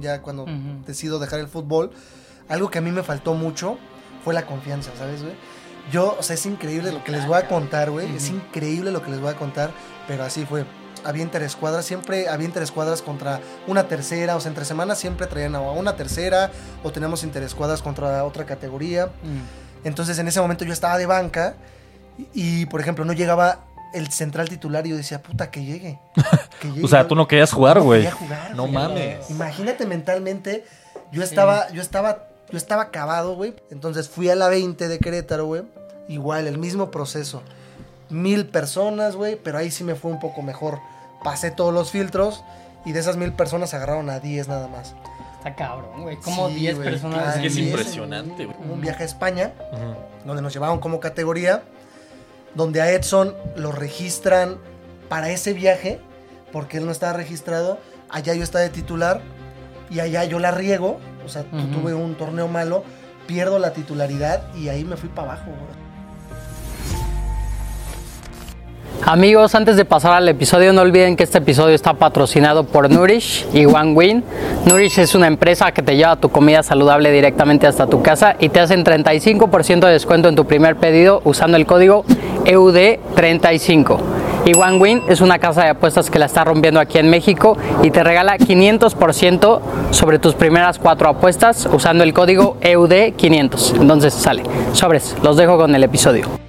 ya cuando decido dejar el fútbol, algo que a mí me faltó mucho fue la confianza, ¿sabes, güey? Yo, o sea, es increíble lo que les voy a contar, güey. Es increíble lo que les voy a contar, pero así fue. Había interescuadras, siempre había interescuadras contra una tercera, o sea, entre semanas siempre traían a una tercera, o teníamos interescuadras contra otra categoría. Mm. Entonces en ese momento yo estaba de banca y, y, por ejemplo, no llegaba el central titular y yo decía, puta, que llegue. que llegue". O sea, tú no querías jugar, No güey. quería jugar, No mames. Imagínate mentalmente, yo Sí. estaba, yo estaba, yo estaba acabado, güey. Entonces fui a la 20 de Querétaro, güey. Igual, el mismo proceso. Mil personas, güey, pero ahí sí me fue un poco mejor. Pasé todos los filtros y de esas mil personas agarraron a 10 nada más. Está cabrón, güey. Como Sí, 10 güey, personas. Es que es en- 10, impresionante, güey. Hubo Un viaje a España, donde nos llevaron como categoría, donde a Edson lo registran para ese viaje, porque él no estaba registrado, allá yo estaba de titular y allá yo la riego, o sea, tuve un torneo malo, pierdo la titularidad y ahí me fui para abajo, güey. Amigos, antes de pasar al episodio, no olviden que este episodio está patrocinado por Nourish y One Win. Nourish es una empresa que te lleva tu comida saludable directamente hasta tu casa y te hacen 35% de descuento en tu primer pedido usando el código E EUD35. Y One Win es una casa de apuestas que la está rompiendo aquí en México y te regala 500% sobre tus primeras cuatro apuestas usando el código E EUD500. Entonces sale. Sobres, los dejo con el episodio.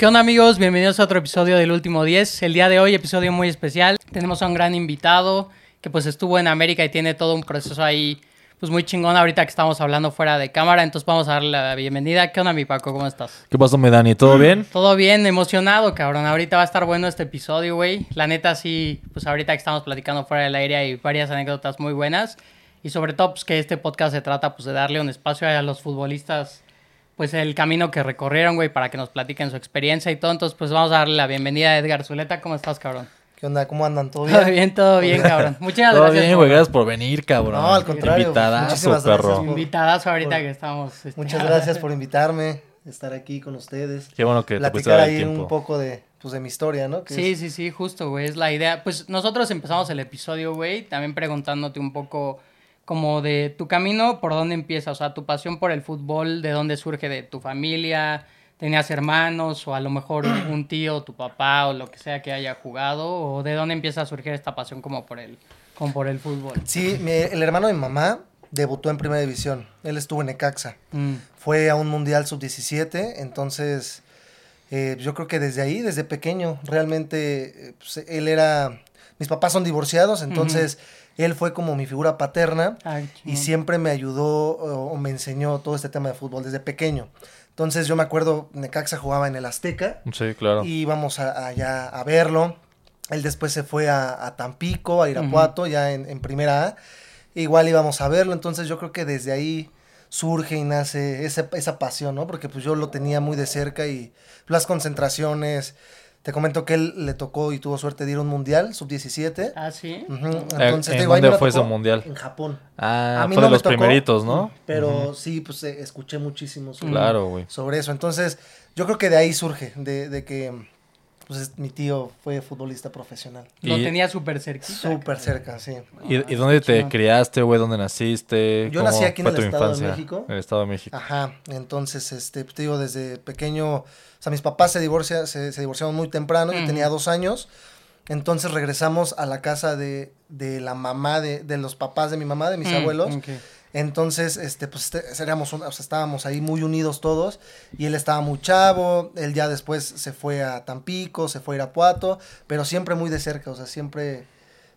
¿Qué onda amigos? Bienvenidos a otro episodio del Último 10. El día de hoy, episodio muy especial. Tenemos a un gran invitado que pues estuvo en América y tiene todo un proceso ahí pues muy chingón ahorita que estamos hablando fuera de cámara. Entonces vamos a darle la bienvenida. ¿Qué onda mi Paco? ¿Cómo estás? ¿Qué pasó, mi Dani? ¿Todo bien? Todo bien, emocionado, cabrón. Ahorita va a estar bueno este episodio, güey. La neta, sí, pues ahorita que estamos platicando fuera del aire hay varias anécdotas muy buenas. Y sobre todo, pues que este podcast se trata, pues de darle un espacio a los futbolistas, pues el camino que recorrieron, güey, para que nos platiquen su experiencia y todo. Entonces, pues vamos a darle la bienvenida a Edgar Zuleta. ¿Cómo estás, cabrón? ¿Qué onda? ¿Cómo andan? ¿Todo bien? Todo bien, todo bien, cabrón. Muchas Todo gracias. bien, por- güey. Gracias por venir, cabrón. No, al contrario, Invitadazo, muchísimas perro. gracias. Invitadas ahorita Por- que estamos. este, Muchas gracias por invitarme, estar aquí con ustedes. Qué bueno que te Platicar dar el ahí tiempo. un poco de, pues, de mi historia, ¿no? Sí, es- sí, sí, justo, güey, es la idea. Pues nosotros empezamos el episodio, güey, también preguntándote un poco como de tu camino, por dónde empieza, o sea, tu pasión por el fútbol, de dónde surge, de tu familia, tenías hermanos o a lo mejor un tío, tu papá o lo que sea que haya jugado, o de dónde empieza a surgir esta pasión como por el, como por el fútbol. Sí, mi- el hermano de mi mamá debutó en Primera División. Él estuvo en Necaxa. Mm, Fue a un Mundial Sub-17, entonces eh, yo creo que desde ahí, desde pequeño, realmente eh, pues, él era... Mis papás son divorciados, entonces él fue como mi figura paterna ay, y siempre me ayudó o, me enseñó todo este tema de fútbol desde pequeño. Entonces yo me acuerdo, Necaxa jugaba en el Azteca Sí, claro. y íbamos a- allá a verlo. Él después se fue a, a Tampico, a Irapuato, ya en, en primera A. Igual íbamos a verlo, entonces yo creo que desde ahí surge y nace esa, esa pasión, ¿no? Porque pues yo lo tenía muy de cerca y las concentraciones. Te comento que él le tocó y tuvo suerte de ir a un mundial, sub-17. Ah, sí. Ujú, Eh, Entonces, ¿en te digo, dónde fue ese mundial? En Japón. Ah, A mí fue no de me los tocó, primeritos, ¿no? Pero sí, pues eh, escuché muchísimo sobre, Claro, güey. sobre eso. Entonces, yo creo que de ahí surge, de, de que pues, es- mi tío fue futbolista profesional. Lo tenía súper cerquita. Súper cerca, sí. ¿Y, Ah, y dónde te criaste, güey? ¿Dónde naciste? Yo ¿Cómo nací aquí en fue el Estado de? México. En el Estado de México. Ajá, entonces, este, te digo, desde pequeño, o sea, mis papás se, divorcia, se, se divorciaron muy temprano, yo tenía dos años, entonces regresamos a la casa de, de la mamá, de, de los papás de mi mamá, de mis Mm, abuelos, ok. Entonces, este, pues, este, éramos un- o sea, estábamos ahí muy unidos todos, y él estaba muy chavo, él ya después se fue a Tampico, se fue a Irapuato, pero siempre muy de cerca, o sea, siempre,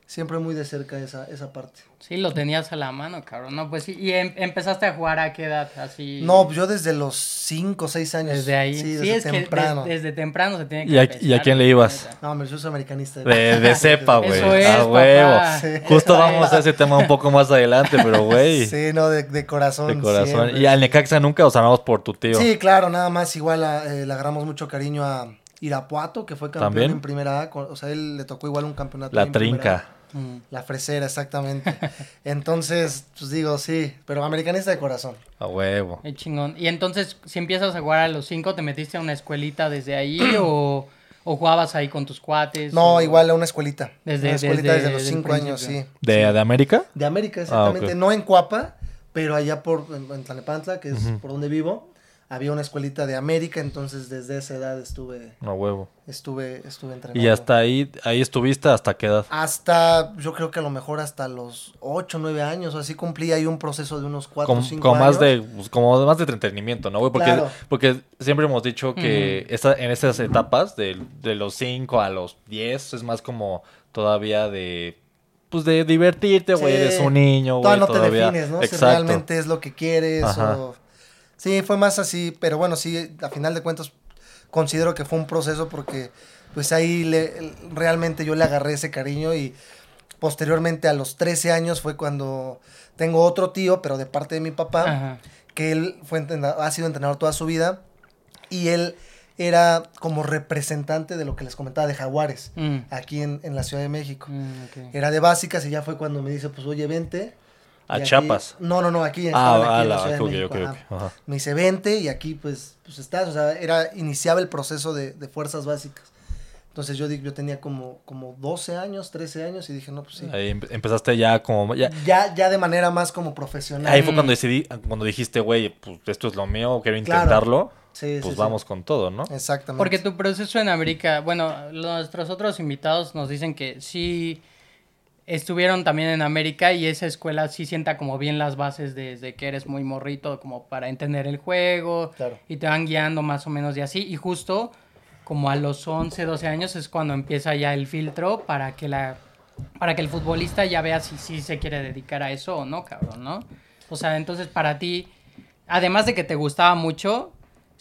siempre muy de cerca esa, esa parte. Sí, lo tenías a la mano, cabrón. No, pues sí. ¿Y em- empezaste a jugar a qué edad? Así. No, yo desde los 5 o 6 años. Desde ahí. Sí, Sí, desde es temprano. que des- desde temprano se tiene que ¿Y a, empezar, y a quién le ibas? No, hombre, yo soy americanista. De, de cepa, güey. Eso es, a papá. huevo. Sí. Justo Eso vamos es. a ese tema un poco más adelante, pero güey. Sí, no, de, de corazón. de corazón. siempre, ¿Y al. Necaxa nunca os amamos por tu tío? Sí, claro, nada más igual a- eh, le agarramos mucho cariño a Irapuato, que fue campeón ¿También? en primera A. con- o sea, él le tocó igual un campeonato. La en trinca. Mm. La fresera, exactamente. Entonces, pues digo, sí, pero americanista de corazón. A huevo. Qué chingón. Y entonces, si empiezas a jugar a los cinco, ¿te metiste a una escuelita desde ahí o, ¿O jugabas ahí con tus cuates? No, o- igual a una escuelita. Desde- una escuelita desde- desde, los cinco años, sí. ¿De, de América? De América, exactamente. ok. No en Cuapa, pero allá por en, en que es por donde vivo, había una escuelita de América, entonces desde esa edad estuve, No, huevo. estuve, estuve entrenando. Y hasta ahí, ahí estuviste hasta qué edad. Hasta, yo creo que a lo mejor hasta los 8, 9 años, o así cumplí ahí un proceso de unos 4 o Como, 5 como años. más de pues, como más de entretenimiento, ¿no, güey? Porque, Claro. porque siempre hemos dicho que esa- en esas etapas, de, de los 5 a los 10, es más como todavía de. Pues de divertirte, güey. Sí. Eres un niño, güey. Todavía no te defines, ¿no? Si Exacto. realmente es lo que quieres Ajá. o... Sí, fue más así, pero bueno, sí, a final de cuentas considero que fue un proceso porque pues ahí le, realmente yo le agarré ese cariño y posteriormente a los 13 años fue cuando tengo otro tío, pero de parte de mi papá, Ajá. que él fue ha sido entrenador toda su vida y él era como representante de lo que les comentaba de Jaguares, Mm. aquí en, en la Ciudad de México. Mm. Era de básicas y ya fue cuando me dice, pues oye, vente. A aquí- Chiapas. No, no, no, aquí. Ah, aquí ah, en la Ciudad de México, ok, ajá. ok, ajá. Me dice, vente y aquí pues, pues estás. O sea, era, iniciaba el proceso de, de fuerzas básicas. Entonces yo, yo tenía como, como 12 años, 13 años y dije, no, pues sí. Ahí empe- empezaste ya como. Ya, Ya, ya de manera más como profesional. ahí fue cuando decidí, cuando dijiste, güey, pues esto es lo mío, quiero Claro. intentarlo. Sí, pues sí, sí. vamos con todo, ¿no? Exactamente. Porque tu proceso en América, bueno, nuestros otros invitados nos dicen que sí estuvieron también en América y esa escuela sí sienta como bien las bases desde que eres muy morrito, como para entender el juego Claro. y te van guiando más o menos y así. Y justo como a los 11, 12 años es cuando empieza ya el filtro para que la para que el futbolista ya vea si sí se quiere dedicar a eso o no, cabrón, ¿no? O sea, entonces para ti, además de que te gustaba mucho,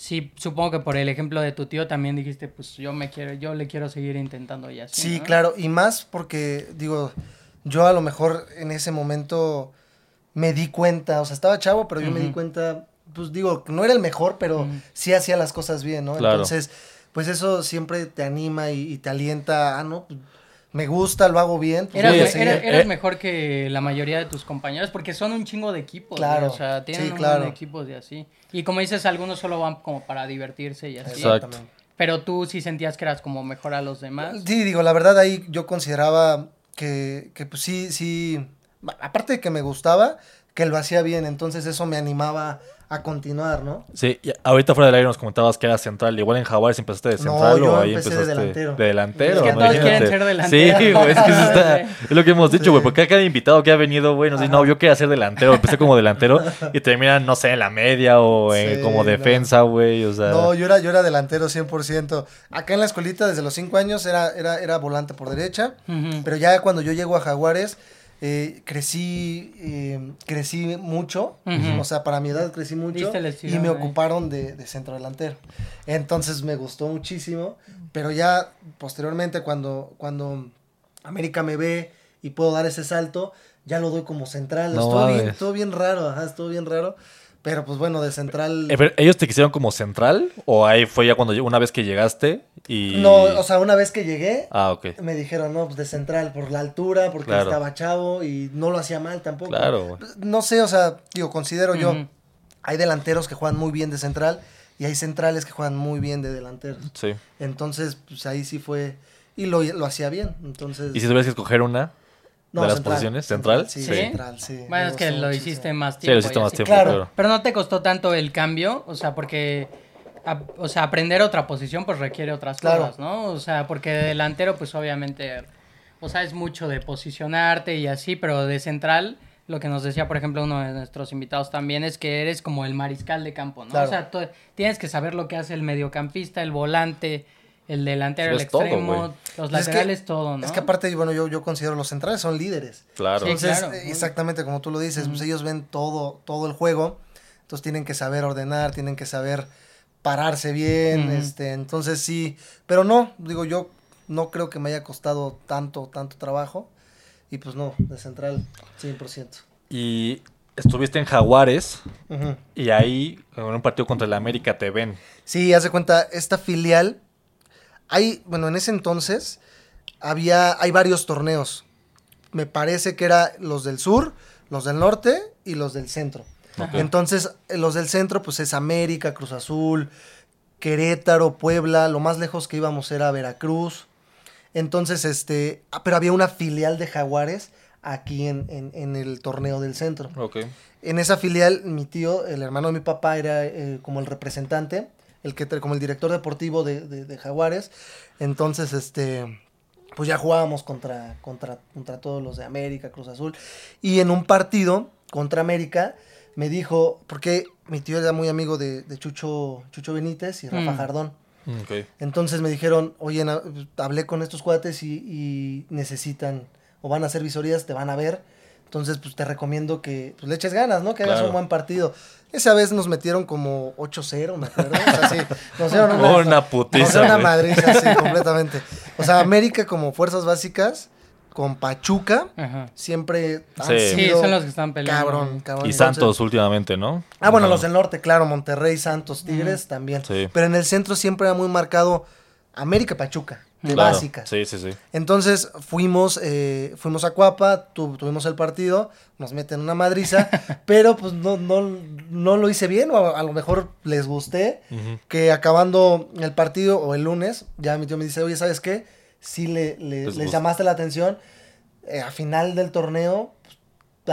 sí, supongo que por el ejemplo de tu tío también dijiste, pues yo me quiero, yo le quiero seguir intentando y así. Sí, ¿no? claro, y más porque, digo, yo a lo mejor en ese momento me di cuenta, o sea, estaba chavo, pero yo me di cuenta, pues digo, no era el mejor, pero sí hacía las cosas bien, ¿no? Claro. Entonces, pues eso siempre te anima y, y te alienta, ah, no, pues, me gusta, lo hago bien. pues, Eras, me- eras Eh. mejor que la mayoría de tus compañeros porque son un chingo de equipos. Claro, O sea, tienen sí, un claro. de equipos y así. Y como dices, algunos solo van como para divertirse y así. Exacto. Exactamente. Pero tú sí sentías que eras como mejor a los demás. Sí, digo, la verdad ahí yo consideraba que, que pues sí, sí, aparte de que me gustaba, que lo hacía bien, entonces eso me animaba a continuar, ¿no? Sí, y ahorita fuera del aire nos comentabas que eras central. Igual en Jaguares empezaste de No, central yo o ahí empecé de delantero. de delantero. Es que ¿no? todos quieren ser delanteros. Sí, güey, es que eso está, Sí. es lo que hemos dicho, güey, porque cada invitado que ha venido, güey, nos dice, no, yo quería ser delantero, empecé como delantero y terminan, no sé, en la media o en, Sí, como no. defensa, güey, o sea. No, yo era, yo era delantero 100%. Acá en la escuelita desde los 5 años era, era, era volante por derecha, pero ya cuando yo llego a Jaguares eh, crecí eh, crecí mucho, o sea, para mi edad crecí mucho y me ahí. ocuparon de, de centro delantero. Entonces me gustó muchísimo, pero ya posteriormente cuando, cuando América me ve y puedo dar ese salto, ya lo doy como central. No estuvo, bien, estuvo bien raro, ajá, estuvo bien raro. Pero pues bueno, de central... Eh, ¿Ellos te quisieron como central o ahí fue ya cuando una vez que llegaste y... No, o sea, una vez que llegué, Ah, me dijeron, no, pues de central, por la altura, porque Claro. estaba chavo y no lo hacía mal tampoco. Claro, güey. No sé, o sea, digo, considero yo, hay delanteros que juegan muy bien de central y hay centrales que juegan muy bien de delanteros. Sí. Entonces, pues ahí sí fue, y lo, lo hacía bien. Entonces, ¿Y si tuvieras que escoger una no, de las central, posiciones? ¿Central? Sí, ¿Sí? central, sí. Bueno, me es que lo hiciste más Sí, tiempo. lo hiciste más tiempo, Claro. claro. Pero no te costó tanto el cambio, o sea, porque, a- o sea, aprender otra posición pues requiere otras Claro. cosas, ¿no? O sea, porque de delantero pues obviamente, o sea, es mucho de posicionarte y así, pero de central, lo que nos decía, por ejemplo, uno de nuestros invitados también es que eres como el mariscal de campo, ¿no? Claro. O sea, tú tienes que saber lo que hace el mediocampista, el volante, el delantero, el todo, extremo, los Pues es que- laterales, todo, ¿no? Es que aparte, bueno, yo, yo considero los centrales son líderes. Claro. Sí. Entonces, claro. exactamente como tú lo dices, pues ellos ven todo, todo el juego, entonces tienen que saber ordenar, tienen que saber pararse bien, este, entonces sí, pero no, digo yo, no creo que me haya costado tanto, tanto trabajo, y pues no, de central, 100%. Y estuviste en Jaguares y ahí en un partido contra el América te ven. Sí, haz de cuenta, esta filial, hay, bueno, en ese entonces había, hay varios torneos. Me parece que era los del sur, los del norte y los del centro. Entonces, eh, los del centro, pues es América, Cruz Azul, Querétaro, Puebla, lo más lejos que íbamos era Veracruz. Entonces, este, ah, pero había una filial de Jaguares aquí en, en- en el torneo del centro. En esa filial, mi tío, el hermano de mi papá, era eh, como el representante, el que como el director deportivo de, de- de Jaguares. Entonces, este, pues ya jugábamos contra, contra, contra todos los de América, Cruz Azul. Y en un partido contra América, me dijo, porque mi tío era muy amigo de, de Chucho, Chucho Benítez y Rafa Mm. Jardón. Ok. Entonces me dijeron, oye, hablé con estos cuates y, y necesitan, o van a hacer visorías, te van a ver. Entonces, pues te recomiendo que pues, le eches ganas, ¿no? Que hagas Claro. un buen partido. Esa vez nos metieron como 8-0, me acuerdo. O sea, sí, nos dieron una, Una putiza, nos dieron una madriza, sí, completamente. O sea, América como fuerzas básicas, con Pachuca, Ajá. siempre han Sí. Sí, sido son los que están peleando. cabrón, cabrón. Y Entonces- Santos últimamente, ¿no? Ah, bueno, Ajá. los del norte, claro, Monterrey, Santos, Tigres también. Sí. Pero en el centro siempre era muy marcado América Pachuca, de Claro. básicas. Sí, sí, sí. Entonces fuimos, eh, fuimos a Cuapa, tu- tuvimos el partido, nos meten una madriza, pero pues no, no, no lo hice bien, o a, a lo mejor les gusté, que acabando el partido o el lunes, ya mi tío me dice, oye, ¿sabes qué? Sí le, le- Les llamaste la atención, eh, a final del torneo pues,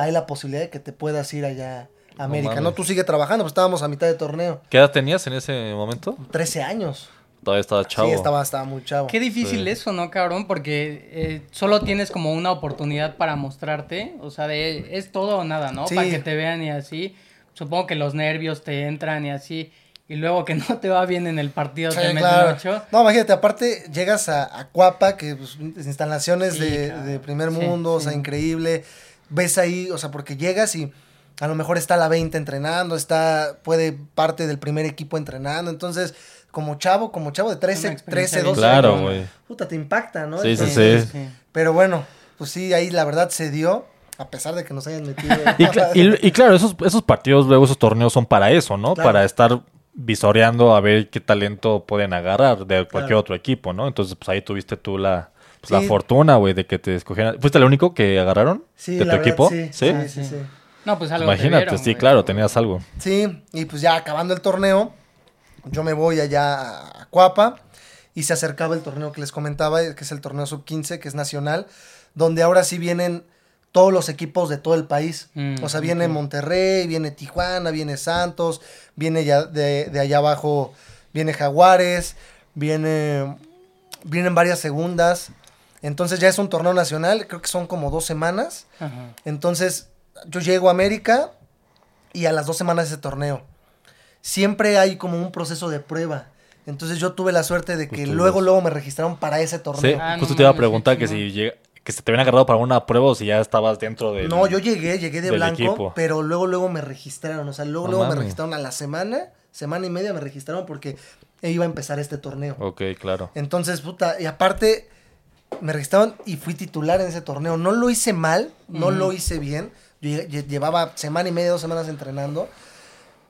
hay la posibilidad de que te puedas ir allá a América, ¿no? Tú sigue trabajando, pues estábamos a mitad de torneo, ¿Qué edad tenías en ese momento? 13 años. Todavía estaba chavo. Sí, estaba, estaba muy chavo. Qué difícil Sí. eso, ¿no, cabrón? Porque eh, solo tienes como una oportunidad para mostrarte. O sea, de es todo o nada, ¿no? Sí. Para que te vean y así. Supongo que los nervios te entran y así. Y luego que no te va bien en el partido, Sí, te meten claro. ocho. No, imagínate, aparte llegas a, a Cuapa, que pues, instalaciones Sí, de, cabrón. de primer Sí, mundo, o sí. sea, increíble. Ves ahí, o sea, porque llegas y a lo mejor está la 20 entrenando, está, puede parte del primer equipo entrenando. Entonces, como chavo, como chavo de Una 13, experiencia 13 12 Claro, cabrón. güey. puta, te impacta, ¿no? Sí, sí, Entonces, sí. Pero bueno, pues sí, ahí la verdad se dio, a pesar de que nos hayan metido. Y, y- y claro, esos, esos partidos, luego esos torneos son para eso, ¿no? Claro. Para estar visoreando a ver qué talento pueden agarrar de cualquier Claro. otro equipo, ¿no? Entonces, pues ahí tuviste tú la, pues, la fortuna, güey, de que te escogieran. ¿Fuiste el único que agarraron? Sí, ¿De tu verdad, equipo? sí, ¿Sí? sí, sí, sí. No, pues algo te Imagínate, vieron, sí, claro, tenías algo. Sí, y pues ya acabando el torneo, yo me voy allá a Cuapa y se acercaba el torneo que les comentaba, que es el torneo sub-15, que es nacional, donde ahora sí vienen todos los equipos de todo el país. Mm, o sea, viene. Monterrey, viene Tijuana, viene Santos, viene ya de, de allá abajo, viene Jaguares, viene, vienen varias segundas. Entonces ya es un torneo nacional, creo que son como dos semanas. Entonces, yo llego a América y a las dos semanas de ese torneo. Siempre hay como un proceso de prueba. Entonces yo tuve la suerte de que Justo luego, luego me registraron para ese Sí, torneo. Ah, no justo te iba a preguntar que si llega- que se te habían agarrado para una prueba o si ya estabas dentro del... No, yo llegué, llegué de blanco, equipo. pero luego, luego me registraron. O sea, luego, No luego me registraron a la semana, semana y media me registraron porque iba a empezar este torneo. Ok, claro. Entonces, puta, y aparte me registraron y fui titular en ese torneo. No lo hice mal, no lo hice bien. Yo llevaba semana y media, dos semanas entrenando.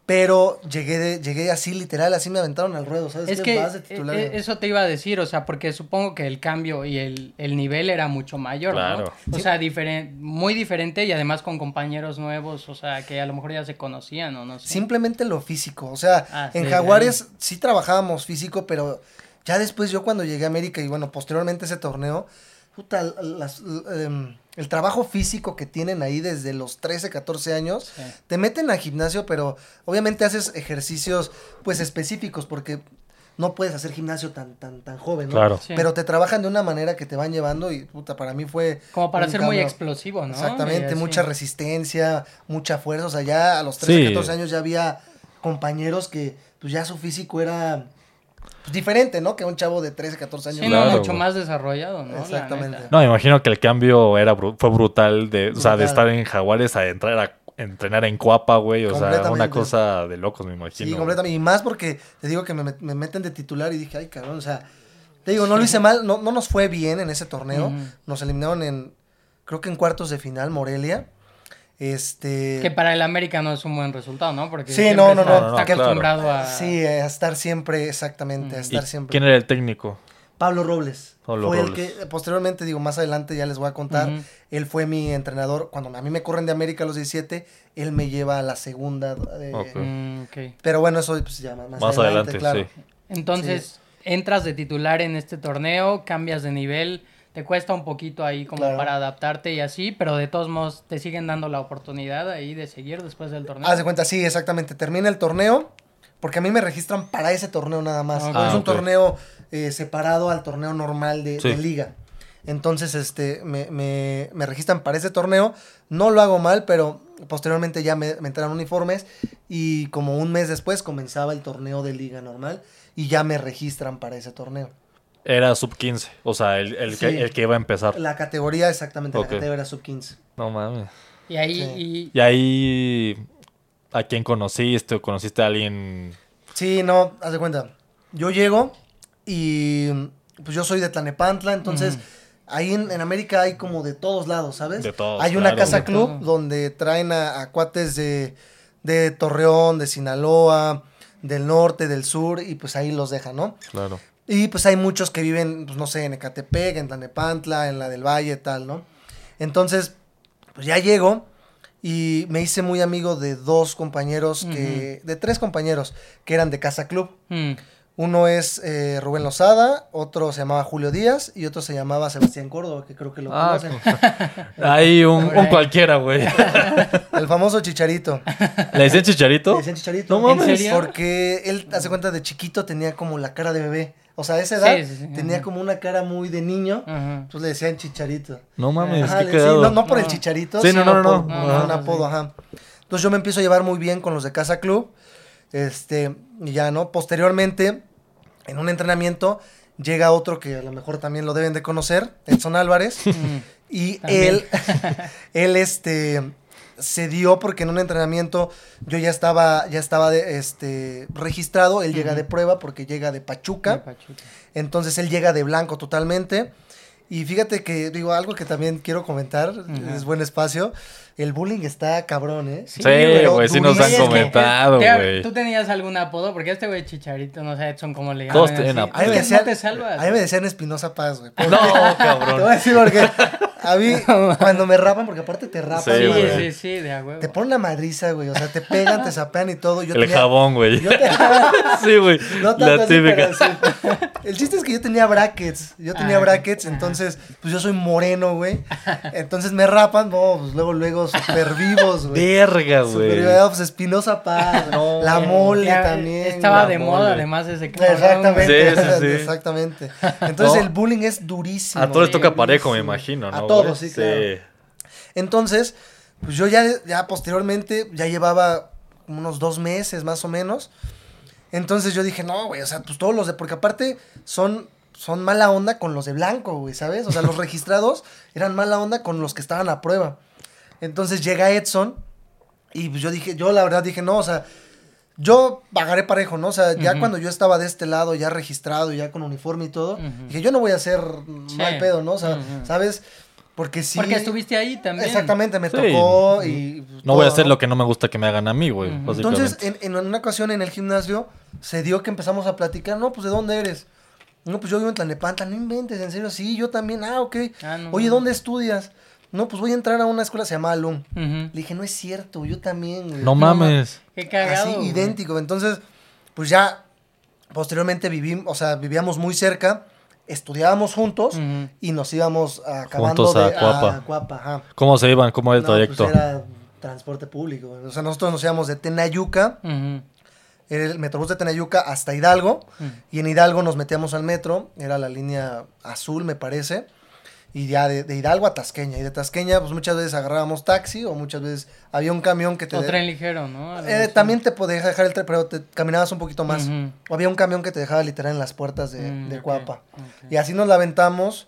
Pero llegué, de, llegué así, literal, así me aventaron al ruedo, ¿sabes? Es qué? que Vas de titular. eh, eso te iba a decir, o sea, porque supongo que el cambio y el, el nivel era mucho mayor, Claro. ¿no? O Sí. sea, diferen- muy diferente y además con compañeros nuevos, o sea, que a lo mejor ya se conocían o no sé. Simplemente lo físico. O sea, Ah, en sí, Jaguares sí trabajábamos físico, pero ya después yo cuando llegué a América y bueno, posteriormente ese torneo, puta, las- em, el trabajo físico que tienen ahí desde los 13, 14 años, Sí. te meten al gimnasio, pero obviamente haces ejercicios pues específicos porque no puedes hacer gimnasio tan, tan, tan joven, ¿no? Claro. Sí. Pero te trabajan de una manera que te van llevando y puta, para mí fue... Como para ser muy explosivo, ¿no? Exactamente, mucha resistencia, mucha fuerza. O sea, ya a los 13, Sí. 14 años ya había compañeros que pues ya su físico era pues, diferente, ¿no? Que un chavo de 13, 14 años. Sí, Claro, no, mucho güey. más desarrollado, ¿no? Exactamente. No, me imagino que el cambio era bru- fue brutal de, o sea, de estar en Jaguares a entrar a entrenar en Cuapa, güey. O sea, una cosa de locos, me imagino. Sí, completamente. Y más porque te digo que me, met- me meten de titular y dije, ay, cabrón, o sea, te digo, no lo hice mal, no, no nos fue bien en ese torneo. Nos eliminaron en, creo que en cuartos de final, Morelia. Este... Que para el América no es un buen resultado, ¿no? Porque Sí, no, no, está, no, no, está acostumbrado a... Sí, a estar siempre, exactamente, a Mm. ¿Y estar siempre. ¿Quién era el técnico? Pablo Robles. Pablo fue el que, posteriormente, digo, más adelante ya les voy a contar, él fue mi entrenador. Cuando a mí me corren de América a los 17, él me lleva a la segunda. eh, Ok. Mm, ok. Pero bueno, eso pues ya más, Más adelante, claro. sí. Entonces, entras de titular en este torneo, cambias de nivel, te cuesta un poquito ahí como Claro. para adaptarte y así, pero de todos modos te siguen dando la oportunidad ahí de seguir después del torneo. Haz de cuenta, sí, exactamente. Termina el torneo, porque a mí me registran para ese torneo nada más. Ah, es un ok. torneo eh, separado al torneo normal de, Sí. de liga. Entonces, este, me, me- me registran para ese torneo. No lo hago mal, pero posteriormente ya me, me uniformes. Y como un mes después comenzaba el torneo de liga normal. Y ya me registran para ese torneo. Era sub 15. O sea, el, el, Sí. que, el que iba a empezar. La categoría, exactamente, la categoría era sub 15. No mames. Y ahí, Sí. y, Y ahí. ¿A quién conociste? ¿O conociste a alguien? Sí, no, haz de cuenta. Yo llego y pues yo soy de Tlanepantla, entonces ahí en, en América hay como de todos lados, ¿sabes? De todos, Hay una claro. casa club todo. donde traen a, a cuates de, de Torreón, de Sinaloa, del norte, del sur, y pues ahí los dejan, ¿no? Claro. Y pues hay muchos que viven, pues no sé, en Ecatepec, en Tlanepantla, en la del Valle, tal, ¿no? Entonces, pues ya llego y me hice muy amigo de dos compañeros que, de tres compañeros que eran de Casa Club. mm, Uno es eh, Rubén Lozada, otro se llamaba Julio Díaz y otro se llamaba Sebastián Córdoba, que creo que lo Ah, conocen. Hay un, un cualquiera, güey. El famoso Chicharito. ¿Le decían chicharito? Le decían Chicharito. No mames. Porque él, hace cuenta, de chiquito tenía como la cara de bebé. O sea, a esa edad Sí, sí, sí, tenía ajá. como una cara muy de niño. ajá. Pues le decían Chicharito. No mames, Ajá, qué le- sí, cagado. no, no por el No. chicharito, Sí, no, sino no, no, por no. un apodo, ajá. Entonces yo me empiezo a llevar muy bien con los de Casa Club. Este, y ya, ¿no? Posteriormente, en un entrenamiento, llega otro que a lo mejor también lo deben de conocer, Edson Álvarez. Mm. y él, él, este, se dio porque en un entrenamiento yo ya estaba, ya estaba de- este, registrado. Él llega de prueba porque llega de Pachuca. De Pachuca. Entonces él llega de blanco totalmente. Y fíjate que, digo, algo que también quiero comentar, es buen espacio. El bullying está cabrón, ¿eh? Sí, pero güey, sí nos han comentado, güey. ¿Tú tenías algún apodo? Porque este güey Chicharito, no sé, Edson, ¿cómo le llaman? Todos tienen así. apodos. A mí me ¿Tú decían, Espinosa Paz, güey. No, Te voy a cabrón. decir porque a mí, cuando me rapan, porque aparte te rapan, Sí, Sí, güey, sí, sí, de a huevo. te ponen la madriza, güey. O sea, te pegan, te sapean y todo. Yo El tenía- jabón, güey. Yo te- Sí, güey. No tanto La así, típica. pero sí. El chiste es que yo tenía brackets. Yo tenía Ah, brackets, entonces, pues yo soy moreno, güey. Entonces me rapan, no, pues luego, luego, super vivos, güey. Verga, Super güey. vivos, pues Espinosa Paz, No. la mole Ya, también. Estaba de mole. moda, además, ese cabrón. Exactamente, Sí, sí, sí. exactamente. Entonces No. el bullying es durísimo. A todos les toca parejo, me imagino, ¿no? A güey? Sí, claro. Sí. Entonces, pues yo ya, ya posteriormente, ya llevaba unos dos meses más o menos. Entonces yo dije, no, güey, o sea, pues todos los de, porque aparte son, son mala onda con los de blanco, güey, ¿sabes? O sea, los registrados eran mala onda con los que estaban a prueba. Entonces llega Edson y pues yo dije, yo la verdad dije, no, o sea, yo pagaré parejo, ¿no? O sea, ya cuando yo estaba de este lado, ya registrado, ya con uniforme y todo, Ujú. dije, yo no voy a hacer Sí. mal pedo, ¿no? O sea. ¿sabes? Porque sí. Porque estuviste ahí también. Exactamente, me Sí. tocó y... pues, No voy a hacer ¿no? lo que no me gusta que me hagan a mí, güey. Entonces, en, en una ocasión en el gimnasio, se dio que empezamos a platicar, no, pues, ¿de dónde eres? No, pues, yo vivo en Tlanepantla, no inventes, en serio, sí, yo también, ah, ok. Ah, no Oye. ¿dónde estudias? No, pues, voy a entrar a una escuela, se llama Alum. Le dije, no es cierto, yo también, güey. no mames. Qué cagado. Así, güey. idéntico. Entonces, pues ya, posteriormente vivimos, o sea, vivíamos muy cerca, estudiábamos juntos y nos íbamos acabando Juntos a de Cuapa. a Cuapa, ajá. ¿Cómo se iban? ¿Cómo era el No, pues trayecto? era transporte público. O sea, nosotros nos íbamos de Tenayuca, era el metrobús de Tenayuca hasta Hidalgo. Y en Hidalgo nos metíamos al metro, era la línea azul, me parece. Y ya de, de Hidalgo a Tasqueña. Y de Tasqueña, pues muchas veces agarrábamos taxi o muchas veces había un camión que te. O de- tren ligero, ¿no? Eh, también te podía dejar el tren, pero te caminabas un poquito más. O había un camión que te dejaba literal en las puertas de, Mm, de Cuapa. Y así nos la aventamos.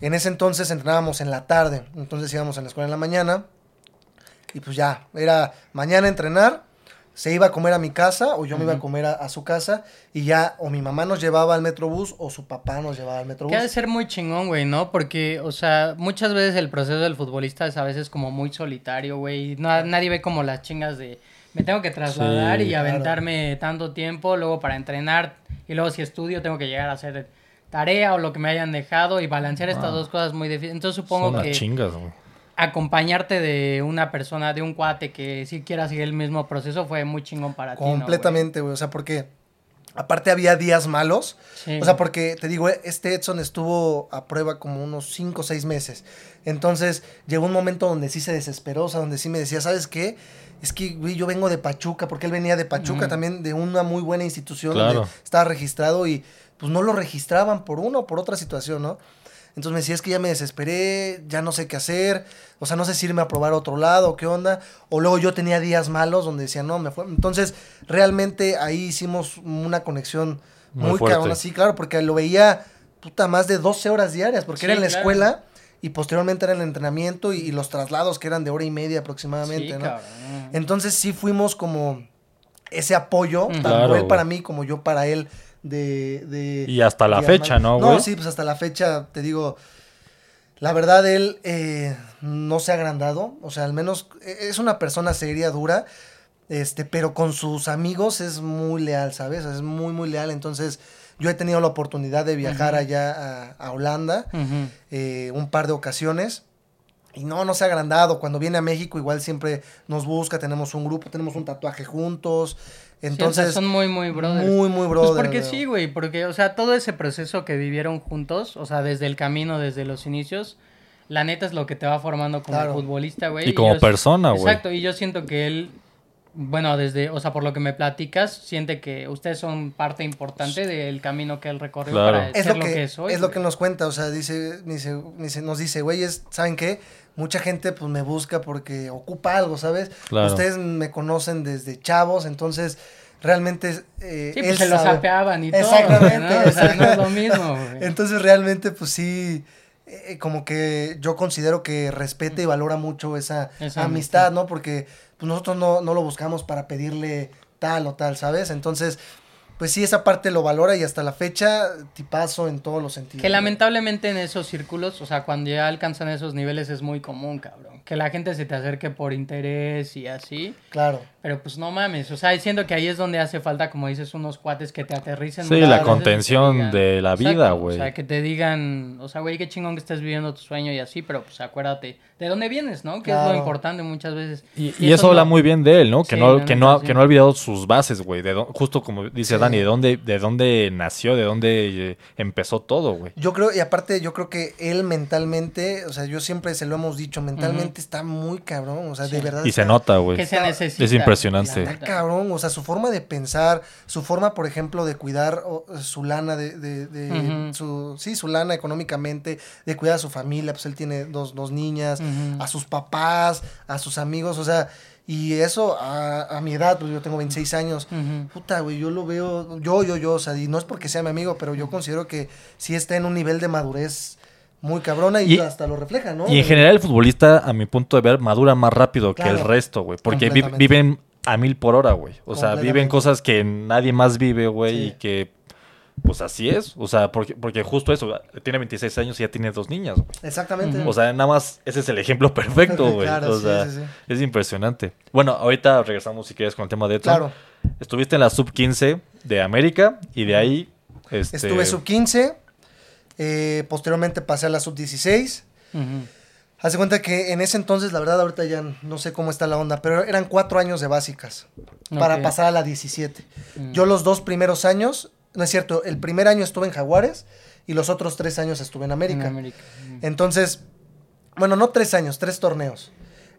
En ese entonces entrenábamos en la tarde. Entonces íbamos a la escuela en la mañana. Y pues ya, era mañana entrenar. Se iba a comer a mi casa o yo me iba a comer a, a su casa. Y ya o mi mamá nos llevaba al metrobús o su papá nos llevaba al metrobús. Que ha de ser muy chingón, güey, ¿no? Porque, o sea, muchas veces el proceso del futbolista es a veces como muy solitario, güey. No- nadie ve como las chingas de me tengo que trasladar Sí, y claro. aventarme tanto tiempo, luego para entrenar, y luego si estudio tengo que llegar a hacer tarea o lo que me hayan dejado y balancear estas dos cosas muy difíciles. Entonces supongo Son las que chingas, güey. Acompañarte de una persona, de un cuate que sí quiera seguir el mismo proceso fue muy chingón para ti. Completamente, güey. O sea, porque Aparte había días malos. Sí. O sea, porque te digo, este Edson estuvo a prueba como unos 5 o 6 meses. Entonces llegó un momento donde sí se desesperó, o sea, donde sí me decía, ¿sabes qué? Es que, güey, yo vengo de Pachuca, porque él venía de Pachuca también, de una muy buena institución Claro. donde estaba registrado y pues no lo registraban por una o por otra situación, ¿no? Entonces me decía, es que ya me desesperé, ya no sé qué hacer, o sea, no sé si irme a probar a otro lado, qué onda. O luego yo tenía días malos donde decía, no, me fue. Entonces, realmente ahí hicimos una conexión Muy muy, fuerte. cabrona, sí, claro, porque lo veía, puta, más de 12 horas diarias, porque Sí, era en la claro. escuela y posteriormente era el entrenamiento y, y los traslados que eran de hora y media aproximadamente, Sí, ¿no? cabrón. Entonces sí fuimos como ese apoyo, tanto él para mí como yo para él, de... de Y hasta la fecha, ¿no, No, güey? sí, pues hasta la fecha, te digo, la verdad él eh, no se ha agrandado, o sea, al menos eh, es una persona seria, dura, este, pero con sus amigos es muy leal, ¿sabes? Es muy, muy leal, entonces yo he tenido la oportunidad de viajar allá a, a Holanda eh, un par de ocasiones. Y no, no se ha agrandado. Cuando viene a México, igual siempre nos busca. Tenemos un grupo, tenemos un tatuaje juntos. Sí, o sea, Entonces, son muy, muy brothers. muy, muy Pues brother. porque güey. sí, güey, porque, o sea, todo ese proceso que vivieron juntos, o sea, desde el camino, desde los inicios, la neta es lo que te va formando como Claro. futbolista, güey. Y como yo- persona, güey. Exacto, y yo siento que él, bueno, desde, o sea, por lo que me platicas, siente que ustedes son parte importante del camino que él recorrió Claro. para Es ser lo que, es hoy. es lo que güey. nos cuenta, o sea, dice, dice, dice- nos dice, güeyes, ¿saben qué? Mucha gente pues me busca porque ocupa algo, ¿sabes? Claro. Ustedes me conocen desde chavos, entonces realmente eh, Sí, él pues se lo sabe. sapeaban y todo, Exactamente, ¿no? O sea, no es lo mismo, güey. Entonces realmente pues sí, eh, como que yo considero que respeta y valora mucho esa, Esa amistad, ¿no? Porque pues, nosotros no, no lo buscamos para pedirle tal o tal, ¿sabes? Entonces, pues sí, esa parte lo valora y hasta la fecha, tipazo en todos los sentidos. Que lamentablemente en esos círculos, o sea, cuando ya alcanzan esos niveles es muy común, cabrón. Que la gente se te acerque por interés y así. Claro. Pero pues no mames, o sea, siento que ahí es donde hace falta, como dices, unos cuates que te aterricen. Sí, la contención de la vida, güey. O sea, que te digan, o sea, güey, qué chingón que estés viviendo tu sueño y así, pero pues acuérdate de dónde vienes, ¿no? Que es lo importante muchas veces. Y, y eso habla no- muy bien de él, ¿no? Que Sí, no, que no, que no ha olvidado sus bases, güey. De dó- justo como dice Sí. Dani, de dónde, de dónde nació, de dónde eh, empezó todo, güey. Yo creo, y aparte yo creo que él mentalmente, o sea, yo siempre se lo hemos dicho, mentalmente está muy cabrón, o sea, de verdad. Y se nota, güey. Que se Está- necesita. Es impresionante. Está cabrón, o sea, su forma de pensar, su forma, por ejemplo, de cuidar o, su lana, de, de, de su, sí, su lana económicamente, de cuidar a su familia, pues él tiene dos, dos niñas, a sus papás, a sus amigos, o sea, y eso a, a mi edad, pues yo tengo 26 años, Ujú. puta, güey, yo lo veo, yo, yo, yo, o sea, y no es porque sea mi amigo, pero yo considero que sí está en un nivel de madurez muy cabrona y, Y- hasta lo refleja, ¿no? Y en general el futbolista, a mi punto de ver, madura más rápido que el resto, güey. Porque vi- viven a mil por hora, güey. O sea, viven cosas que nadie más vive, güey. Sí. Y que, pues así es. O sea, porque, porque justo eso, tiene 26 años y ya tiene dos niñas, güey. Exactamente. O sea, nada más, ese es el ejemplo perfecto, güey. Claro, o sí, sea, sí, es impresionante. Bueno, ahorita regresamos, si quieres, con el tema de Edson. Claro. Estuviste en la sub-15 de América y de ahí... Este, Estuve sub 15, eh, posteriormente pasé a la sub 16. Ujú. Hace cuenta que en ese entonces, la verdad, ahorita ya no sé cómo está la onda, pero eran cuatro años de básicas para pasar a la 17. Mm. Yo los dos primeros años, no es cierto, el primer año estuve en Jaguares y los otros tres años estuve en América. En América. Entonces, bueno, no tres años, tres torneos.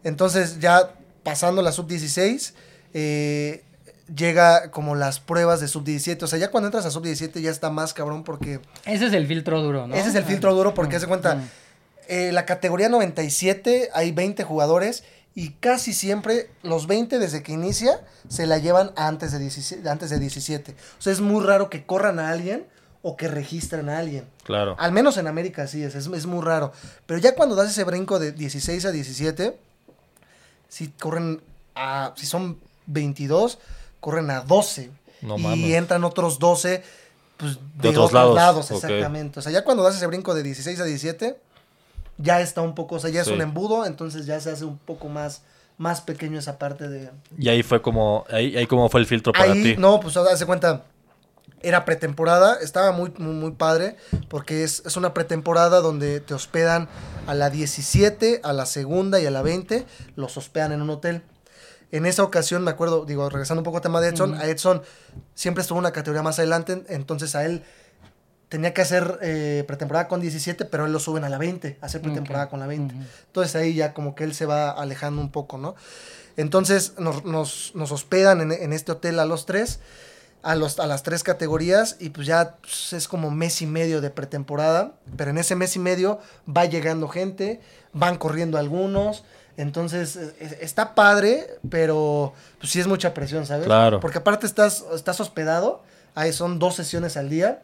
Entonces, ya pasando la sub 16, eh, llega como las pruebas de sub 17. O sea, ya cuando entras a sub 17 ya está más cabrón porque Ese es el filtro duro, ¿no? ese es el filtro duro porque Mm, hace cuenta, mm. eh, la categoría 97 hay 20 jugadores y casi siempre los 20 desde que inicia se la llevan antes de 17. Antes de 17. O sea, es muy raro que corran a alguien o que registren a alguien. Claro. Al menos en América así es, es, es muy raro. Pero ya cuando das ese brinco de 16 a 17, si corren a, si son 22, corren a 12. No y mames. entran otros 12, pues, de, otros otros, lados, exactamente. O sea, ya cuando das ese brinco de 16 a 17, ya está un poco, o sea, ya es Sí. un embudo, entonces ya se hace un poco más, más pequeño esa parte de... Y ahí fue como, ahí, ahí como fue el filtro para Ahí, ti. no, pues hace cuenta, era pretemporada, estaba muy, muy, muy padre, porque es, es una pretemporada donde te hospedan a la 17, a la segunda y a la 20, los hospedan en un hotel. En esa ocasión, me acuerdo, digo, regresando un poco al tema de Edson, a Edson siempre estuvo una categoría más adelante, entonces a él tenía que hacer eh, pretemporada con 17, pero él lo suben a la 20, hacer pretemporada con la 20. Entonces ahí ya como que él se va alejando un poco, ¿no? Entonces nos, nos, nos hospedan en, en, este hotel a los tres, a, los, a las tres categorías, y pues ya pues, es como mes y medio de pretemporada, pero en ese mes y medio va llegando gente, van corriendo algunos, entonces, e, está padre, pero pues sí es mucha presión, ¿sabes? Claro. Porque aparte estás, estás hospedado, ahí son dos sesiones al día.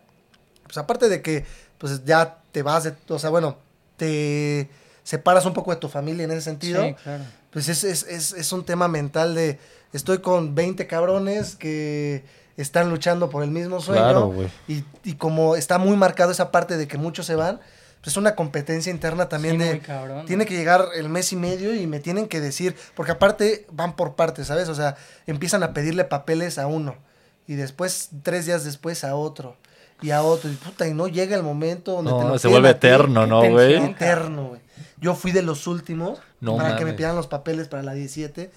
Pues aparte de que pues ya te vas de, o sea, bueno, te separas un poco de tu familia en ese sentido. Sí, claro. Pues es, es, es, es un tema mental de estoy con 20 cabrones que están luchando por el mismo sueño. Claro, güey. y, y como está muy marcado esa parte de que muchos se van, pues es una competencia interna también Sí, de muy cabrón, tiene ¿no? que llegar el mes y medio y me tienen que decir, porque aparte van por partes, ¿sabes? O sea, empiezan a pedirle papeles a uno y después tres días después a otro y a otro y puta y no llega el momento donde te No, lo se vuelve eterno, ¿no, güey? Eterno, güey. Yo fui de los últimos No para que me mames. pidieran los papeles para la 17.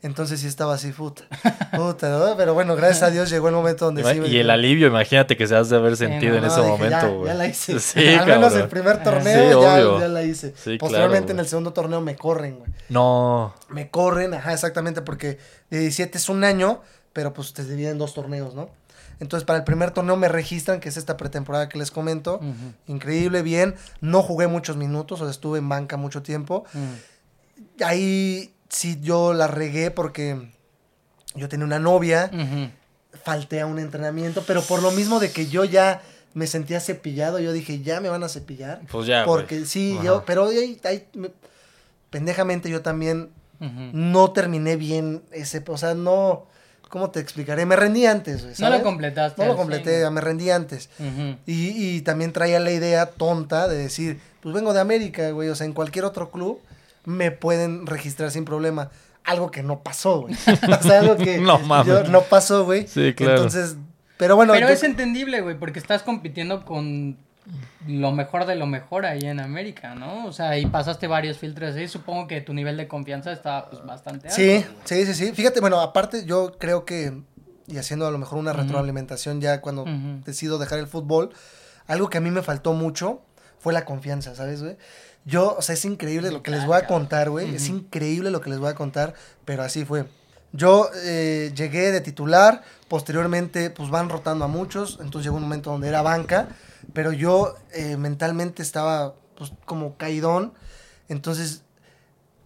Entonces sí estaba así, puta. Puta, ¿no? Pero bueno, gracias a Dios llegó el momento donde sí. me- y el alivio, imagínate que se has de haber sentido no, en No, ese dije, momento, güey. ya la hice. Sí, Al menos el primer Sí, torneo ya, obvio. ya la hice. Sí, claro, Posteriormente en el segundo torneo me corren, güey. No. Me corren, ajá, exactamente, porque de 17 es un año, pero pues te dividen dos torneos, ¿no? Entonces para el primer torneo me registran, que es esta pretemporada que les comento. Increíble, bien. No jugué muchos minutos, o sea, estuve en banca mucho tiempo. Ahí sí yo la regué porque yo tenía una novia, falté a un entrenamiento, pero por lo mismo de que yo ya me sentía cepillado, yo dije, ya me van a cepillar. Pues ya, Porque sí, Ajá. yo, pero ahí, ahí me- pendejamente yo también no terminé bien ese, o sea, no, ¿cómo te explicaré? Me rendí antes, güey, No ¿sabes? lo completaste. No lo completé, cien. me rendí antes. Y, y también traía la idea tonta de decir, pues vengo de América, güey, o sea, en cualquier otro club me pueden registrar sin problema. Algo que no pasó, güey. O sea, algo que No mames. yo- no pasó, güey. Sí, claro. Entonces, pero bueno. Pero yo- es entendible, güey, porque estás compitiendo con lo mejor de lo mejor ahí en América, ¿no? O sea, y pasaste varios filtros ahí. Supongo que tu nivel de confianza está pues, bastante alto. Sí, sí, sí, sí. Fíjate, bueno, aparte yo creo que, y haciendo a lo mejor una retroalimentación ya cuando decido dejar el fútbol, algo que a mí me faltó mucho fue la confianza, ¿sabes, güey? Yo, o sea, es increíble lo que les voy a contar, güey. Es increíble lo que les voy a contar, pero así fue. Yo eh, llegué de titular, posteriormente pues van rotando a muchos, entonces llegó un momento donde era banca, pero yo eh, mentalmente estaba pues como caidón, entonces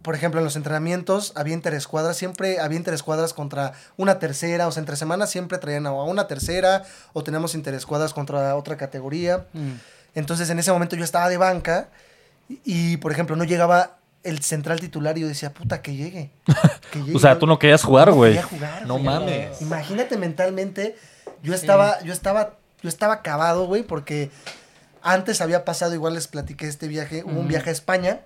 por ejemplo, en los entrenamientos había interescuadras, siempre había interescuadras contra una tercera, o sea, entre semanas siempre traían a una tercera, o tenemos interescuadras contra otra categoría. Mm. Entonces, en ese momento yo estaba de banca y, y, por ejemplo, no llegaba el central titular y yo decía, puta, que llegue. que llegue". O sea, tú no querías jugar, no güey. quería jugar, No mames. Imagínate mentalmente, yo Sí. estaba, yo estaba, yo estaba acabado, güey, porque antes había pasado, igual les platiqué este viaje, hubo un viaje a España,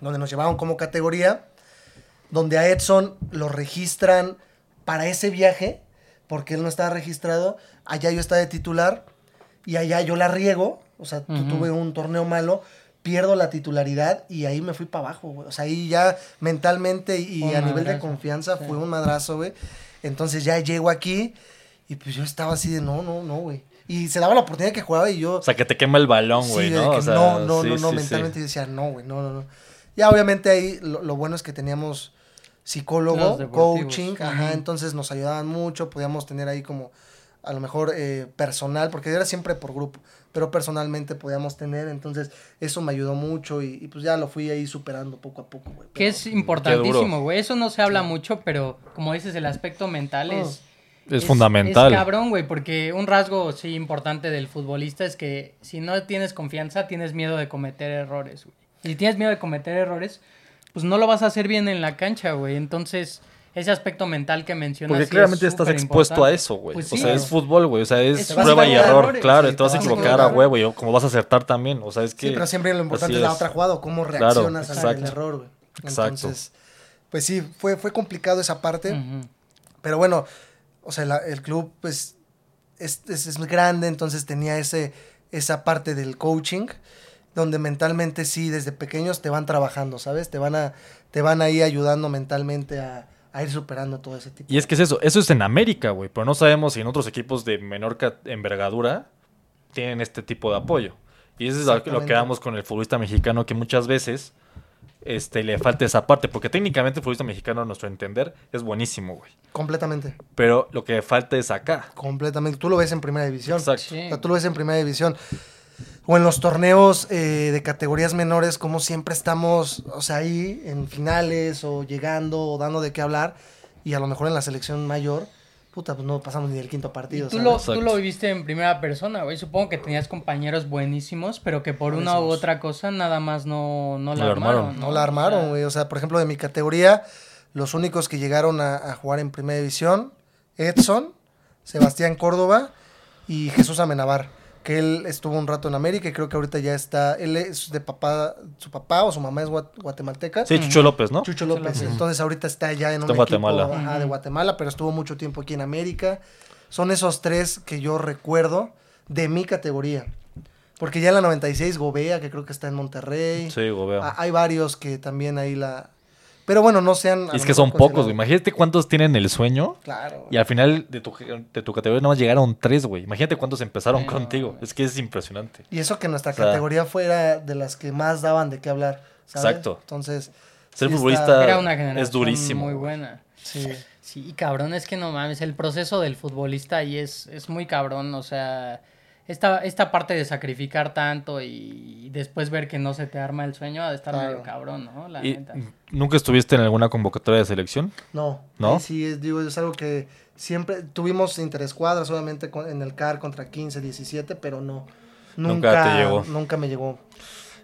donde nos llevaron como categoría, donde a Edson lo registran para ese viaje, porque él no estaba registrado, allá yo estaba de titular y allá yo la riego, o sea, tuve un torneo malo, pierdo la titularidad y ahí me fui para abajo, güey. O sea, ahí ya mentalmente y Un a nivel de confianza sí. fue un madrazo, güey. Entonces ya llego aquí y pues yo estaba así de no, no, no, güey. Y se daba la oportunidad que jugaba y yo... O sea, que te quema el balón, Sí, güey, de ¿no? que O sea, no, no, sí, no, no, sí, sí. mentalmente decía, no, güey, no, no, no. Ya obviamente ahí lo, lo bueno es que teníamos psicólogo, coaching, ajá, entonces nos ayudaban mucho, podíamos tener ahí como a lo mejor eh, personal, porque era siempre por grupo, pero personalmente podíamos tener, entonces eso me ayudó mucho y, y pues ya lo fui ahí superando poco a poco, güey. Que es importantísimo, güey. Eso no se habla mucho, pero como dices, el aspecto mental Oh. es... Es fundamental. Es cabrón, güey, porque un rasgo, sí, importante del futbolista es que si no tienes confianza, tienes miedo de cometer errores, güey. Y si tienes miedo de cometer errores, pues no lo vas a hacer bien en la cancha, güey. Entonces, ese aspecto mental que mencionas Porque claramente es estás expuesto a eso, güey. Pues o sea, es fútbol, güey. O sea, es prueba y error. errores, claro, sí, te vas a te vas a equivocar a huevo, y como vas a acertar también. O sea, es que. Sí, pero siempre lo importante es la otra jugada, o cómo Claro, reaccionas el exacto. error, güey. Exacto. Entonces, pues sí, fue, fue complicado esa parte. Pero bueno, o sea, la- el club, pues, es, es, es grande, entonces tenía ese, esa parte del coaching, donde mentalmente sí, desde pequeños te van trabajando, ¿sabes? Te van a, te van ahí ayudando mentalmente a, a ir superando todo ese tipo. Y es que es eso, eso es en América, güey, pero no sabemos si en otros equipos de menor envergadura tienen este tipo de apoyo. Y eso es lo- que damos con el futbolista mexicano, que muchas veces este, le falta esa parte, porque técnicamente el futbolista mexicano, a nuestro entender, es buenísimo, güey. Completamente, Pero lo que falta es acá. completamente. Tú lo ves en primera división. Exacto. Sí. O sea, tú lo ves en primera división. O en los torneos eh, de categorías menores, como siempre estamos, o sea, ahí en finales o llegando o dando de qué hablar. Y a lo mejor en la selección mayor, puta, pues no pasamos ni del quinto partido. tú lo, Exacto. tú lo viviste en primera persona, güey. Supongo que tenías compañeros buenísimos, pero que por una u otra cosa nada más no, no la No la armaron. armaron. No la armaron, güey. O sea, por ejemplo, de mi categoría, los únicos que llegaron a, a jugar en primera división, Edson, Sebastián Córdoba y Jesús Amenabar. Que él estuvo un rato en América y creo que ahorita ya está. Él es de papá, su papá o su mamá es guat- guatemalteca. Sí, Chucho López, ¿no? Chucho López. Entonces ahorita está ya en un en equipo Guatemala. ajá, de Guatemala, pero estuvo mucho tiempo aquí en América. Son esos tres que yo recuerdo de mi categoría. Porque ya en la 96 Gobea, que creo que está en Monterrey. Sí, gobeo. Ah, Hay varios que también ahí la... Pero bueno, no sean... Y es que son pocos, güey. Imagínate cuántos tienen el sueño. Claro. Y al final de tu, de tu categoría nomás llegaron tres, güey. Imagínate cuántos empezaron no, contigo. güey. Es que es impresionante. Y eso que nuestra O sea- categoría fuera de las que más daban de qué hablar. ¿sabes? Exacto. Entonces... Ser sí futbolista está- Era una generación es durísimo. muy buena. Sí. Sí, cabrón, es que no mames, el proceso del futbolista ahí es, es muy cabrón, o sea, esta, esta parte de sacrificar tanto y después ver que no se te arma el sueño ha de estar Claro. medio cabrón, ¿no? La ¿Y neta. nunca estuviste en alguna convocatoria de selección? No. ¿No? Sí, es, digo, es algo que siempre tuvimos interescuadras, obviamente con- en el CAR contra 15, 17, pero no. Nunca Nunca, te llegó. Nunca me llegó.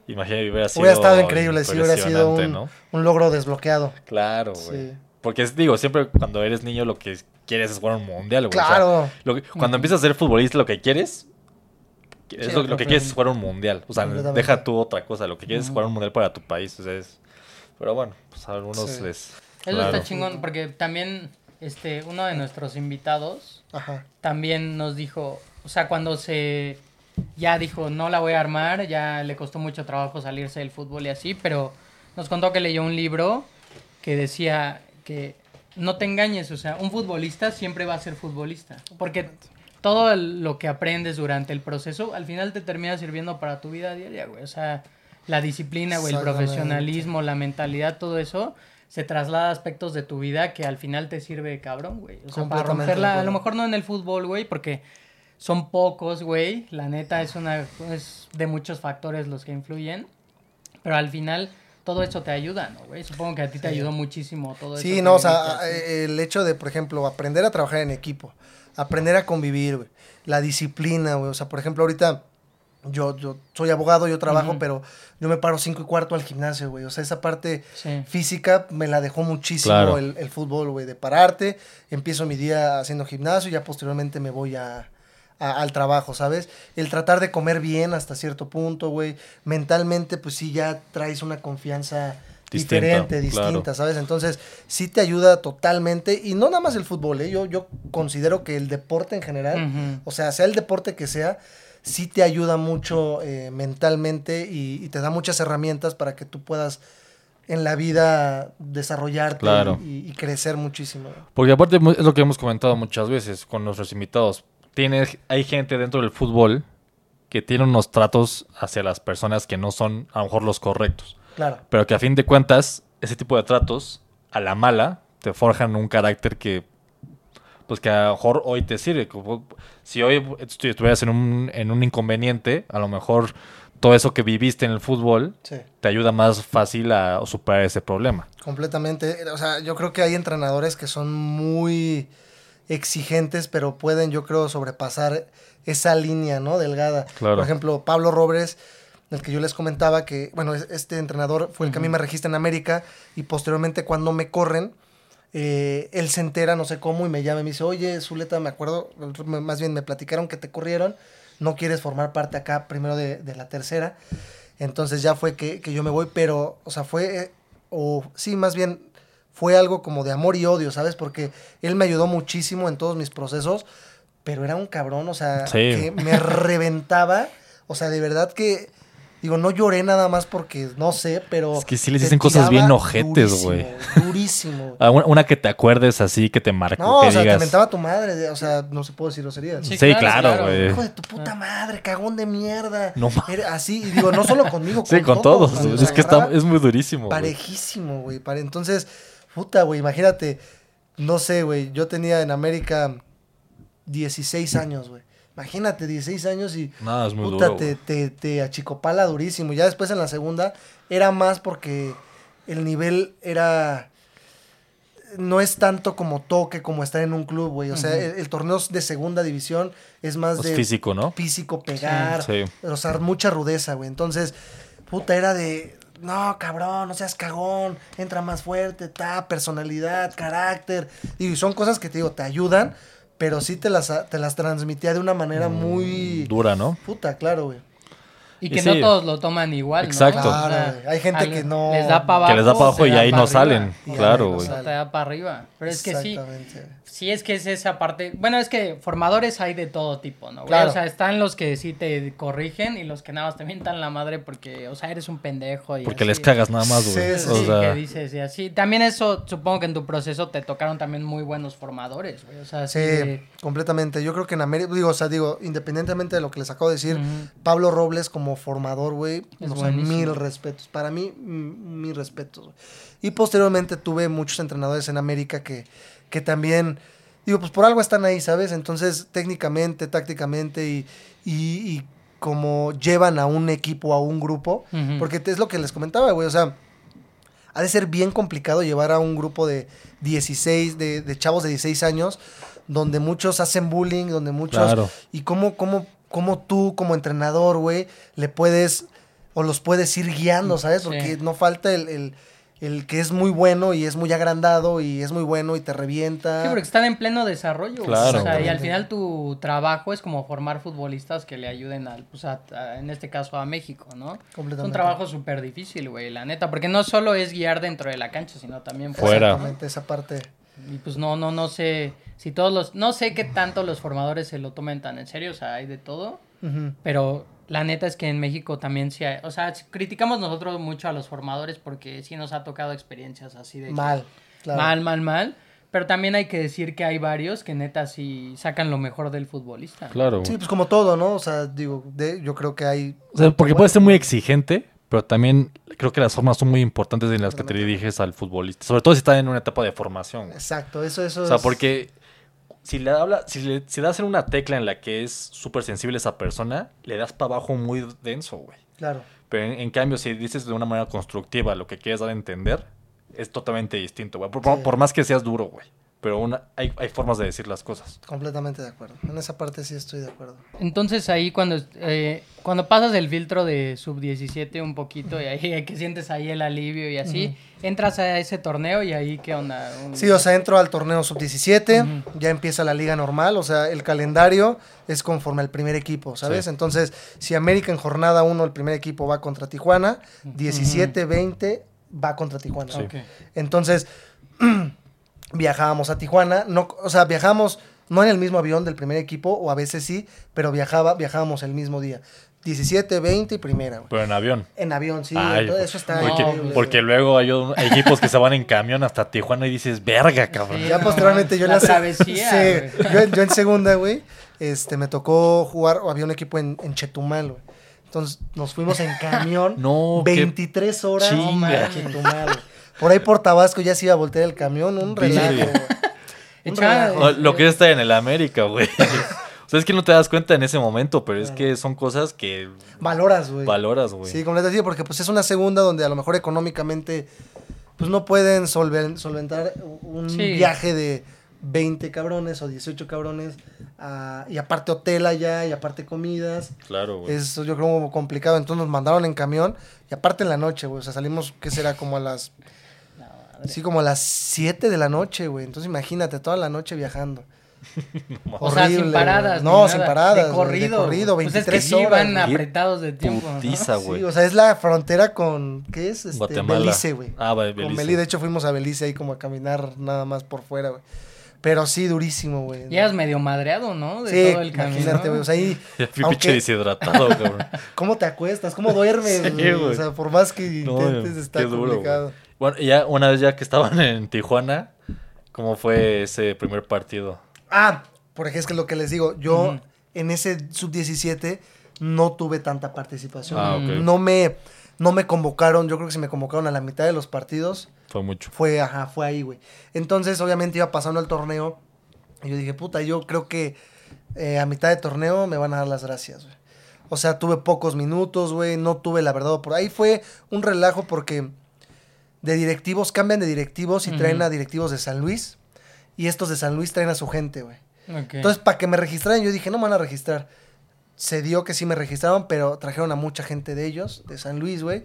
Imagínate, hubiera sido Hubiera estado increíble, sí, hubiera sido un, un logro desbloqueado. Claro, güey. Sí. Porque es, digo, siempre cuando eres niño lo que quieres es jugar un mundial, güey. O sea, Claro. lo que- cuando empiezas a ser futbolista lo que quieres es Sí, lo, lo que quieres es jugar un mundial. O sea, deja tú otra cosa. Lo que quieres es jugar un mundial para tu país. O sea, es- Pero bueno, pues a algunos Sí. les... Eso claro. está chingón, porque también este, uno de nuestros invitados Ajá. también nos dijo, o sea, cuando se ya dijo, no la voy a armar, ya le costó mucho trabajo salirse del fútbol y así, pero nos contó que leyó un libro que decía que no te engañes, o sea, un futbolista siempre va a ser futbolista, porque todo lo que aprendes durante el proceso al final te termina sirviendo para tu vida diaria, güey, o sea, la disciplina, güey, el profesionalismo, la mentalidad, todo eso se traslada a aspectos de tu vida que al final te sirve cabrón, güey. O sea, para romperla, a lo mejor no en el fútbol, güey, porque son pocos, güey. La neta es una es de muchos factores los que influyen, pero al final todo eso te ayuda, ¿no, güey? Supongo que a ti te ayudó muchísimo todo eso. Sí, no, o sea, el hecho de, por ejemplo, aprender a trabajar en equipo, aprender a convivir, güey, la disciplina, güey. O sea, por ejemplo, ahorita yo, yo soy abogado, yo trabajo, pero yo me paro cinco y cuarto al gimnasio, güey. O sea, esa parte Sí. física me la dejó muchísimo Claro. el, el fútbol, güey, de pararte, empiezo mi día haciendo gimnasio y ya posteriormente me voy a, a- al trabajo, ¿sabes? El tratar de comer bien hasta cierto punto, güey. Mentalmente, pues sí, ya traes una confianza Distinta, diferente, claro. distinta, ¿sabes? Entonces, sí te ayuda totalmente, y no nada más el fútbol, ¿eh? Yo, yo considero que el deporte en general, o sea, sea el deporte que sea, sí te ayuda mucho eh, mentalmente y, y te da muchas herramientas para que tú puedas en la vida desarrollarte Claro. y, y crecer muchísimo. Porque aparte es lo que hemos comentado muchas veces con nuestros invitados. Tiene, hay gente dentro del fútbol que tiene unos tratos hacia las personas que no son a lo mejor los correctos. Claro. Pero que a fin de cuentas, ese tipo de tratos, a la mala, te forjan un carácter que, pues que a lo mejor hoy te sirve. Si hoy estu- estuvieras en un, en un inconveniente, a lo mejor todo eso que viviste en el fútbol Sí. te ayuda más fácil a superar ese problema. Completamente. O sea, yo creo que hay entrenadores que son muy exigentes, pero pueden, yo creo, sobrepasar esa línea, ¿no? Delgada. Claro. Por ejemplo, Pablo Robles, el que yo les comentaba que, bueno, es- este entrenador fue el que a mí me registra en América y posteriormente cuando me corren, eh, él se entera, no sé cómo, y me llama y me dice, oye, Zuleta, me acuerdo, más bien me platicaron que te corrieron, no quieres formar parte acá primero de, de la tercera. Entonces ya fue que, que yo me voy, pero, o sea, fue, eh, o sí, más bien fue algo como de amor y odio, ¿sabes? Porque él me ayudó muchísimo en todos mis procesos, pero era un cabrón, o sea, Sí. que me reventaba, o sea, de verdad que Digo, no lloré nada más porque no sé, pero. Es que sí les dicen cosas bien ojetes, güey. Durísimo. Ah, una, una que te acuerdes así, que te marcó, No, que o sea, digas. te mentaba tu madre. O sea, no se puede decir groserías. Sí, Sí, claro, claro, güey. Hijo de tu puta madre, cagón de mierda. No ma- Era así, y digo, no solo conmigo, Sí, con todos. Es que está, es muy durísimo. Parejísimo, güey. Entonces, puta, güey, imagínate, no sé, güey, yo tenía en América 16 años, güey. Imagínate, 16 años y No, es muy puta, duro. te, te, te achicopala durísimo. Ya después en la segunda era más porque el nivel era... No es tanto como toque, como estar en un club, güey. O sea, el, el torneo de segunda división es más Más de físico, ¿no? físico, pegar, Sí. o sea, mucha rudeza, güey. Entonces, puta, era de, no, cabrón, no seas cagón, entra más fuerte, ta, personalidad, carácter. Y son cosas que te digo, te ayudan, pero sí te las, te las transmitía de una manera muy... Dura, ¿no? Puta, claro, güey. Y Y que sí. no todos lo toman igual, ¿no? Exacto. Claro, güey. Hay gente al- que no- Les da para abajo. Que les da pa' abajo y da ahí no arriba. salen. Y Claro, no güey. salen. Te da para arriba. Pero es que sí. Sí, es que es esa parte. Bueno, es que formadores hay de todo tipo, ¿no? güey? Claro. O sea, están los que sí te corrigen y los que nada más te mientan la madre porque, o sea, eres un pendejo. Y Porque así. les cagas nada más, güey. sí, o Sí, sea, que dices y así. También eso, supongo que en tu proceso te tocaron también muy buenos formadores, güey. O sea, Sí, de- completamente. Yo creo que en América, digo, o sea, digo, independientemente de lo que les acabo de decir. Pablo Robles como formador, güey, Es o sea, mil respetos. Para mí, mm, mis respetos. güey. Y posteriormente tuve muchos entrenadores en América que, que también, digo, pues por algo están ahí, ¿sabes? Entonces, técnicamente, tácticamente y, y, y como llevan a un equipo, a un grupo, porque es lo que les comentaba, güey, o sea, ha de ser bien complicado llevar a un grupo de 16, de, de chavos de 16 años, donde muchos hacen bullying, donde muchos... Claro. Y cómo, cómo, cómo tú, como entrenador, güey, le puedes, o los puedes ir guiando, ¿sabes? Sí. Porque no falta el, el, el que es muy bueno y es muy agrandado y es muy bueno y te revienta. Sí, porque están en pleno desarrollo. güey. Claro. O sea, y al final tu trabajo es como formar futbolistas que le ayuden al, pues a- a- en este caso a México, ¿no? Es Completamente. un trabajo súper difícil, güey, la neta, porque no solo es guiar dentro de la cancha, sino también Fuera. Exactamente, esa parte. Y pues no, no, no sé si todos los, no sé qué tanto los formadores se lo tomen tan en serio, o sea, hay de todo, pero la neta es que en México también sí hay, o sea, criticamos nosotros mucho a los formadores porque sí nos ha tocado experiencias así de Mal, claro. mal, mal, mal. Pero también hay que decir que hay varios que neta sí sacan lo mejor del futbolista. claro. Sí, pues como todo, ¿no? O sea, digo, de, yo creo que hay... O sea, porque puede ser muy exigente, pero también creo que las formas son muy importantes en las que te diriges al futbolista. Sobre todo si está en una etapa de formación. Exacto, eso, eso O sea, es- porque si le habla, si le si das en una tecla en la que es súper sensible esa persona, le das para abajo muy denso, güey. Claro. Pero en, en cambio, si dices de una manera constructiva lo que quieres dar a entender, es totalmente distinto, güey. Por, por- Sí. por más que seas duro, güey. Pero una, hay, hay formas de decir las cosas. Completamente de acuerdo. En esa parte sí estoy de acuerdo. Entonces ahí cuando, eh, cuando pasas el filtro de sub-17 un poquito y ahí que sientes ahí el alivio y así, entras a ese torneo y ahí qué onda. Un- Sí, o sea, entro al torneo sub-17, ya empieza la liga normal, o sea, el calendario es conforme al primer equipo, ¿sabes? Sí. Entonces, si América en jornada 1 el primer equipo va contra Tijuana, 17-20 va contra Tijuana. Sí. Entonces, viajábamos a Tijuana, no, o sea, viajamos no en el mismo avión del primer equipo, o a veces sí, pero viajaba, viajábamos el mismo día. 17, 20 y primera, güey. Pero en avión. En avión, sí, Ay, entonces eso está porque, porque luego hay, un- equipos que se van en camión hasta Tijuana y dices, verga, cabrón. Sí. Ya posteriormente yo en La travesía, Sí, yo, en- yo en segunda, güey, este, me tocó jugar, o había un equipo en, en Chetumal, güey. Entonces nos fuimos en camión No, qué 23 horas chinga. a Chetumal, güey. Por ahí por Tabasco ya se iba a voltear el camión, un relajo. Un. O Lo que está en el América, güey. O sea, es que no te das cuenta en ese momento, pero es que son cosas que Valoras, güey. valoras, güey. Sí, completamente, porque pues es una segunda donde a lo mejor económicamente pues no pueden solven- solventar un Sí. viaje de 20 cabrones o 18 cabrones y aparte hotel allá y aparte comidas. Claro, güey. Es yo creo como complicado, entonces nos mandaron en camión y aparte en la noche, güey, o sea, salimos, ¿qué será? Como a las, madre. sí, como a las 7 de la noche, güey, entonces imagínate, toda la noche viajando. O sea, sin Horrible, paradas. güey. No, sin paradas, De güey, de corrido. corrido, Pues es 23 que sí horas, van güey. apretados de tiempo. ¿no? Putiza, güey. Sí, o sea, es la frontera con, ¿qué es? Este, Guatemala. Belice, güey. Ah, va, Con Belice. Belice. De hecho, fuimos a Belice ahí como a caminar nada más por fuera, güey. Pero sí, durísimo, güey. Ya es medio madreado, ¿no? De Sí, todo el camino. imagínate, güey. O sea, ahí, Ya fui Aunque- pinche deshidratado, cabrón. ¿cómo te acuestas? ¿Cómo duermes, Sí, güey? O sea, por más que No, intentes, está qué duro, complicado. güey. Bueno, y ya una vez ya que estaban en Tijuana, ¿cómo fue ese primer partido? Ah, porque es que lo que les digo, yo en ese sub-17 no tuve tanta participación. Ah, ok. No me no me convocaron, yo creo que si me convocaron a la mitad de los partidos, Fue mucho. fue, ajá, fue ahí, güey. Entonces, obviamente iba pasando el torneo y yo dije, puta, yo creo que eh, a mitad de torneo me van a dar las gracias, güey. O sea, tuve pocos minutos, güey, no tuve la verdad. Por ahí fue un relajo porque de directivos, cambian de directivos y traen Ujú. a directivos de San Luis. Y estos de San Luis traen a su gente, güey. Ok. Entonces, para que me registraran, yo dije, no me van a registrar. Se dio que sí me registraron, pero trajeron a mucha gente de ellos, de San Luis, güey.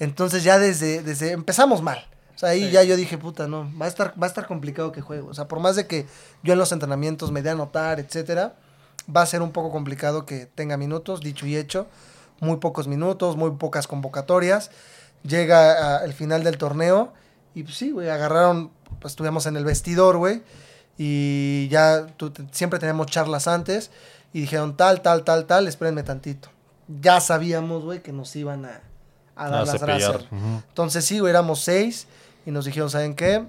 Entonces ya desde, desde empezamos mal. O sea, ahí Sí. ya yo dije, puta, no, va a estar, va a estar complicado que juegue. O sea, por más de que yo en los entrenamientos me dé a notar, etcétera, va a ser un poco complicado que tenga minutos, dicho y hecho. Muy pocos minutos, muy pocas convocatorias. Llega a- el final del torneo y pues sí, güey, agarraron, pues estuvimos en el vestidor, güey. Y ya tú- siempre teníamos charlas antes y dijeron tal, tal, tal, tal, espérenme tantito. Ya sabíamos, güey, que nos iban a, a dar A las gracias. Entonces sí, güey, éramos seis y nos dijeron, ¿saben qué?